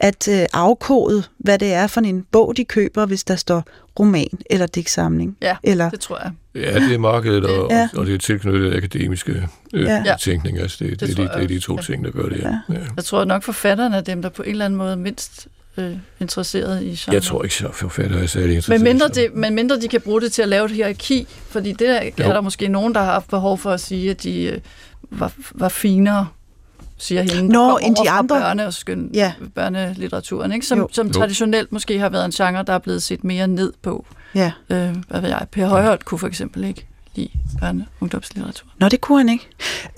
at øh, afkode, hvad det er for en bog, de køber, hvis der står roman eller digtsamling. Ja, eller, det tror jeg. Ja, det er markedet, og, ja. og det er tilknyttet akademiske øh, ja. tænkning. Altså det, det, det, det, det er de to ting, der gør det. Ja. Ja. Jeg tror nok, forfatterne er dem, der på en eller anden måde mindst øh, interesseret i genre. Jeg tror ikke, at forfatter er særlig interesseret men mindre, de, men mindre de kan bruge det til at lave et hierarki, fordi det er, er der måske nogen, der har haft behov for at sige, at de øh, var, var finere siger hende, Nå, end de andre. børne- og skøn, ja. børnelitteraturen, ikke? som, som traditionelt måske har været en genre, der er blevet set mere ned på. Ja. Øh, hvad ved jeg, Per Højholdt kunne for eksempel ikke lide børne- og ungdomslitteratur. Nå, det kunne han ikke.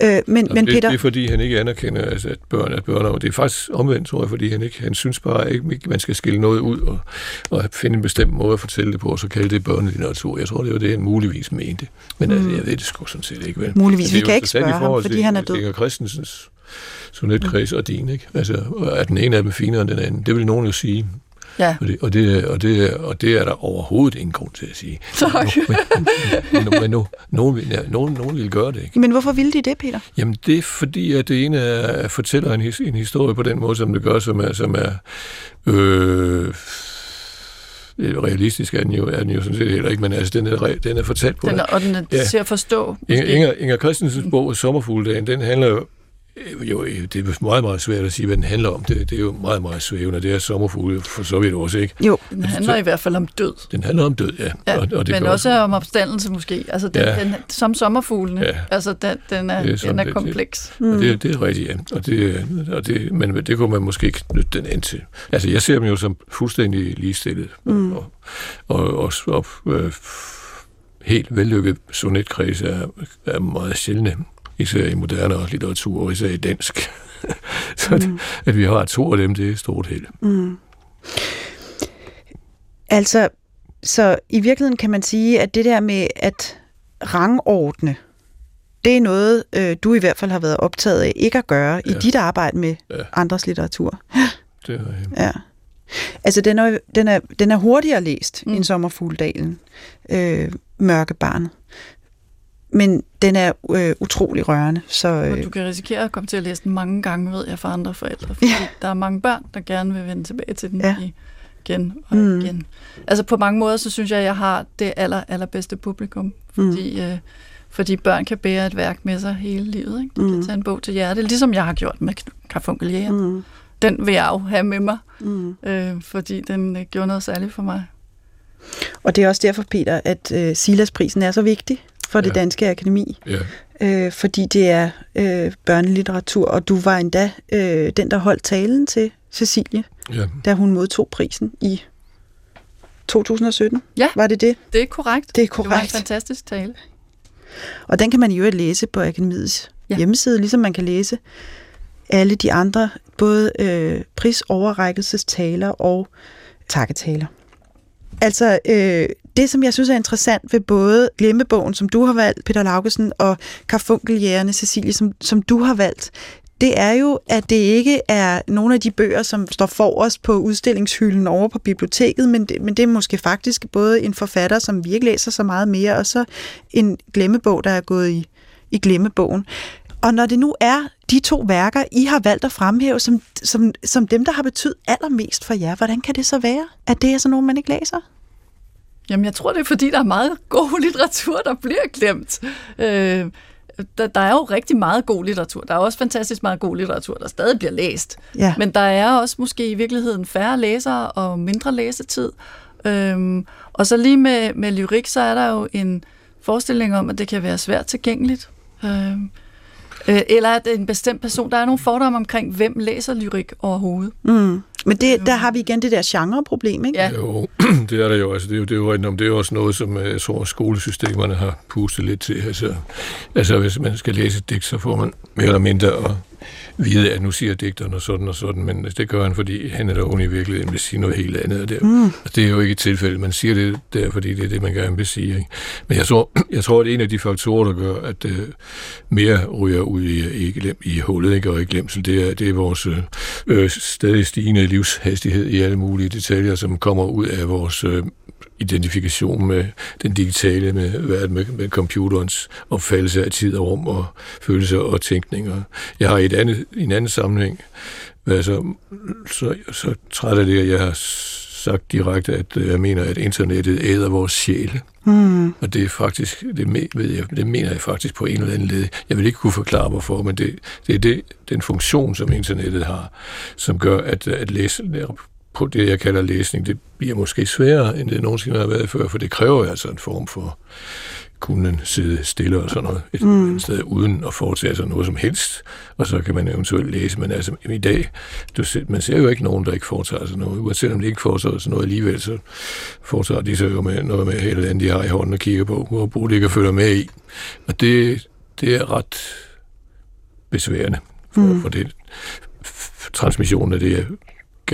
Øh, men, Nå, men det, Peter... det er fordi, han ikke anerkender, altså, at børn er børn, og det er faktisk omvendt, tror jeg, fordi han ikke, han synes bare ikke, man skal skille noget ud og, og finde en bestemt måde at fortælle det på, og så kalde det børnelitteratur. Jeg tror, det var det, han muligvis mente. Men mm. altså, jeg ved det sgu sådan set ikke. Vel? Muligvis, vi kan ikke spørge ham, fordi han er død. Inger Christensens sonetkreds og din, ikke? Altså, at den ene af dem er finere end den anden. Det vil nogen jo sige. Ja. Og det, og, det, og, det, og det er der overhovedet ingen grund til at sige. Tak. Men, men, men, men nu, nogen, vil, nogen, nogen vil gøre det, ikke? Men hvorfor ville de det, Peter? Jamen, det er fordi, at det ene er, fortæller en, his- en historie på den måde, som det gør, som er, som er øh, realistisk er den, jo, er den jo sådan set heller ikke, men altså, den er, den er fortalt på Den er, og den er Ja. til at forstå. Inger. Inger, Inger Christensens bog, Sommerfugledagen, den handler jo, øh, jo, det er meget, meget svært at sige, hvad den handler om. Det, det er jo meget, meget svævende. Det er sommerfugle for så vidt også, ikke? Jo, Den handler i hvert fald om død. Den handler om død, ja. Ja, og, og det men også om opstandelse måske. Altså den, Ja. den, som sommerfuglene. Ja. Altså den, den er, Det er sådan, den er det- kompleks. Mm. Det, det er rigtigt, ja. Og det, og det, men det kunne man måske knytte den ind til. Altså, jeg ser dem jo som fuldstændig ligestillet. Mm. Og, og, og, og øh, helt vellykket sonetkreds er, er meget sjældne, især i moderne litteratur, og især i dansk. Så mm. at vi har to af dem, det er stort held. altså, så i virkeligheden kan man sige, at det der med at rangordne, det er noget, øh, du i hvert fald har været optaget af ikke at gøre ja. i dit arbejde med Ja. andres litteratur. Det er, øh, Ja. Altså, den er, den er, den er hurtigere læst mm. Mm. end Sommerfugledalen, øh, Mørkebarnet. Men den er øh, utrolig rørende. Så, Og øh, du kan risikere at komme til at læse den mange gange, ved jeg, for andre forældre. Fordi Ja. der er mange børn, der gerne vil vende tilbage til den Ja. igen og Mm. mm. igen. Altså på mange måder, så synes jeg, at jeg har det aller, allerbedste publikum. Fordi, mm. øh, fordi børn kan bære et værk med sig hele livet. Ikke? De Mm. kan tage en bog til hjerte, ligesom jeg har gjort med. Mm. mm, Den vil jeg jo have med mig, mm. øh, fordi den øh, gjorde noget særligt for mig. Og det er også derfor, Peter, at øh, Silas-prisen er så vigtig for ja. det danske akademi. ja, øh, fordi det er øh, børnelitteratur, og du var endda øh, den, der holdt talen til Cecilie, ja. da hun modtog prisen i 2017. Ja. Var det det? Det er korrekt. Det er Det var en korrekt. fantastisk tale. Og den kan man jo læse på Akademiets. Ja. hjemmeside, ligesom man kan læse alle de andre, både øh, prisoverrækkelsestaler og takketaler. Altså, øh, det som jeg synes er interessant ved både Glemmebogen, som du har valgt, Peter Laugesen, og Karfunkeljægerne, Cecilie, som, som du har valgt, det er jo, at det ikke er nogle af de bøger, som står forrest på udstillingshylden over på biblioteket, men det, men det er måske faktisk både en forfatter, som vi ikke læser så meget mere, og så en glemmebog, der er gået i, i glemmebogen. Og når det nu er de to værker, I har valgt at fremhæve som, som, som dem, der har betydet allermest for jer, hvordan kan det så være, at det er sådan nogle, man ikke læser? Jamen, jeg tror, det er, fordi der er meget god litteratur, der bliver glemt. Øh, der, der er jo rigtig meget god litteratur. Der er også fantastisk meget god litteratur, der stadig bliver læst. Ja. Men der er også måske i virkeligheden færre læsere og mindre læsetid. Øhm, og så lige med, med lyrik, så er der jo en forestilling om, at det kan være svært tilgængeligt. Øhm, øh, eller at en bestemt person, der er nogle fordomme omkring, hvem læser lyrik overhovedet. Mm. Men det, der har vi igen det der genreproblem, ikke? Ja, Jo, det er der jo. Altså, det, er jo, det, er jo, det er jo også noget, som øh, jeg tror, skolesystemerne har pustet lidt til. Altså, altså hvis man skal læse et digt, så får man mere eller mindre at vide, at nu siger digteren og sådan og sådan, men det gør han, fordi han eller hun i virkeligheden vil sige noget helt andet. Det, mm. og det er jo ikke et tilfælde. Man siger det der, fordi det er det, man gerne vil sige. Ikke? Men jeg tror, jeg tror, at en af de faktorer, der gør, at øh, mere ryger ud i, i, glem, i hullet ikke? og i glemsel, det er, det er vores øh, stadig stigende livshastighed i alle mulige detaljer, som kommer ud af vores øh, identifikation med den digitale med, verden, med, med computerens opfattelse af tid og rum og følelser og tænkninger. Jeg har i, et andet, en anden sammenhæng været så, så, så træt af det, at jeg har sagt direkte, at øh, jeg mener, at internettet æder vores sjæle. Mm. Og det er faktisk, det, ved jeg, det mener jeg faktisk på en eller anden led. Jeg vil ikke kunne forklare, hvorfor, men det, det er det, den funktion, som internettet har, som gør, at, at læse, på det, jeg kalder læsning, det bliver måske sværere, end det nogensinde har været før, for det kræver altså en form for kunne sidde stille og sådan noget et mm. sted, uden at foretage sig noget som helst, og så kan man eventuelt læse. Men altså, i dag, du, man ser jo ikke nogen, der ikke foretager sig noget. Uanset om de ikke foretager sig noget alligevel, så foretager de sig jo med noget med hele andet, de har i hånden og kigger på, og bruger ikke at følge med i. Og det, det er ret besværende for, mm. for det f- transmission af det,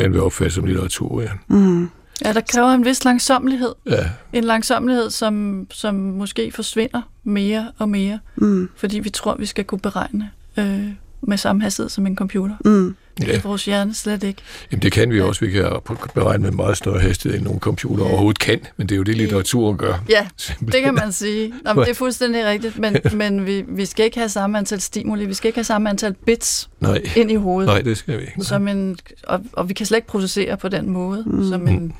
gerne vil opfatte som litteratur. Ja. Mm. ja der kræver en vis langsomlighed. ja. En langsomlighed, som, som måske forsvinder mere og mere, Mm. fordi vi tror, vi skal kunne beregne øh, med samme hastighed som en computer. Mm. Det Ja. er vores hjerne slet ikke. Jamen, det kan vi også. Vi kan beregne med meget større hastighed, end nogle computer Ja. overhovedet kan, men det er jo det, litteraturen gør. Ja, Simpelthen. det kan man sige. Nå, men det er fuldstændig rigtigt, men, men vi, vi skal ikke have samme antal stimuli, vi skal ikke have samme antal bits Nej, ind i hovedet. nej, det skal vi ikke. Som en, og, og vi kan slet ikke processere på den måde, mm. som, en,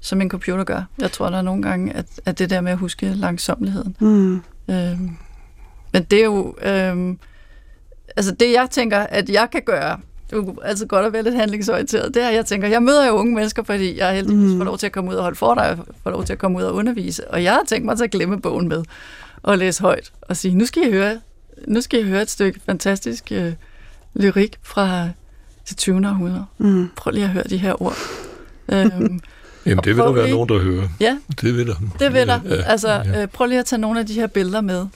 som en computer gør. Jeg tror, der er nogle gange, at, at det der med at huske langsomligheden. Mm. Øhm, men det er jo... Øhm, altså det, jeg tænker, at jeg kan gøre, det er altid godt at være lidt handlingsorienteret, det er, at jeg tænker, jeg møder jo unge mennesker, fordi jeg heldigvis Mm. får lov til at komme ud og holde foredrag, får lov til at komme ud og undervise, og jeg har tænkt mig til at glemme bogen med og læse højt og sige, nu skal I høre, nu skal I høre et stykke fantastisk øh, lyrik fra det 20. århundrede. Mm. Prøv lige at høre de her ord. øhm, Jamen, det vil der være lige- nogen, der hører. ja, Det vil der. det vil der. Ja, altså, ja. øh, prøv lige at tage nogle af de her billeder med.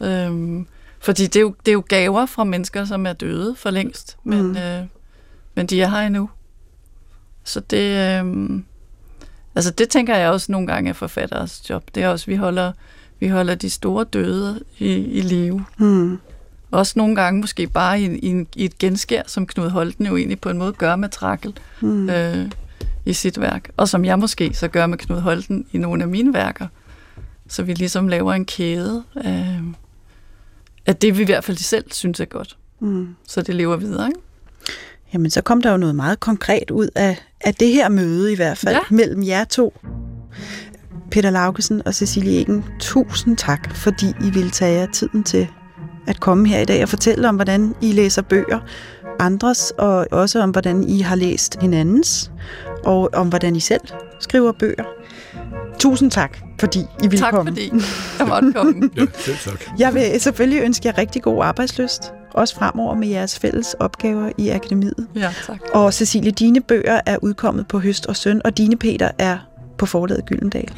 Ja. Øhm, fordi det er, jo, det er jo gaver fra mennesker, som er døde for længst, men, Mm. øh, men de er her endnu. Så det, øh, altså det tænker jeg også nogle gange er forfatteres job. Det er også, vi holder, vi holder de store døde i, i live. Mm. Også nogle gange måske bare i, i, i et genskær, som Knud Holten jo egentlig på en måde gør med Trakkel Mm. øh, i sit værk. Og som jeg måske så gør med Knud Holten i nogle af mine værker. Så vi ligesom laver en kæde af, af det, vi i hvert fald selv synes er godt. Mm. Så det lever videre, ikke? Jamen, så kom der jo noget meget konkret ud af, af det her møde i hvert fald, ja. mellem jer to. Peter Laugesen og Cecilie Egen, tusind tak, fordi I ville tage jer tiden til at komme her i dag og fortælle om, hvordan I læser bøger, andres, og også om, hvordan I har læst hinandens, og om, hvordan I selv skriver bøger. Tusind tak, fordi I ville Tak komme. fordi jeg måtte komme. Ja, selv tak. Jeg vil selvfølgelig ønske jer rigtig god arbejdsløst, også fremover med jeres fælles opgaver i akademiet. Ja, tak. Og Cecilie, dine bøger er udkommet på Høst og Søn, og dine Peter er på forlaget Gyldendal.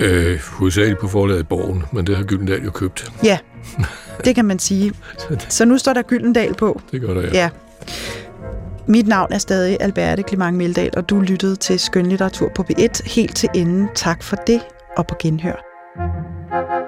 Øh, hovedsageligt på forlaget Borgen, men det har Gyldendal jo købt. Ja, det kan man sige. Så nu står der Gyldendal på. Det gør der, ja. Ja. Mit navn er stadig Alberte Clement Meldal, og du lyttede til Skønlitteratur på B1 helt til enden. Tak for det, og på genhør. Gå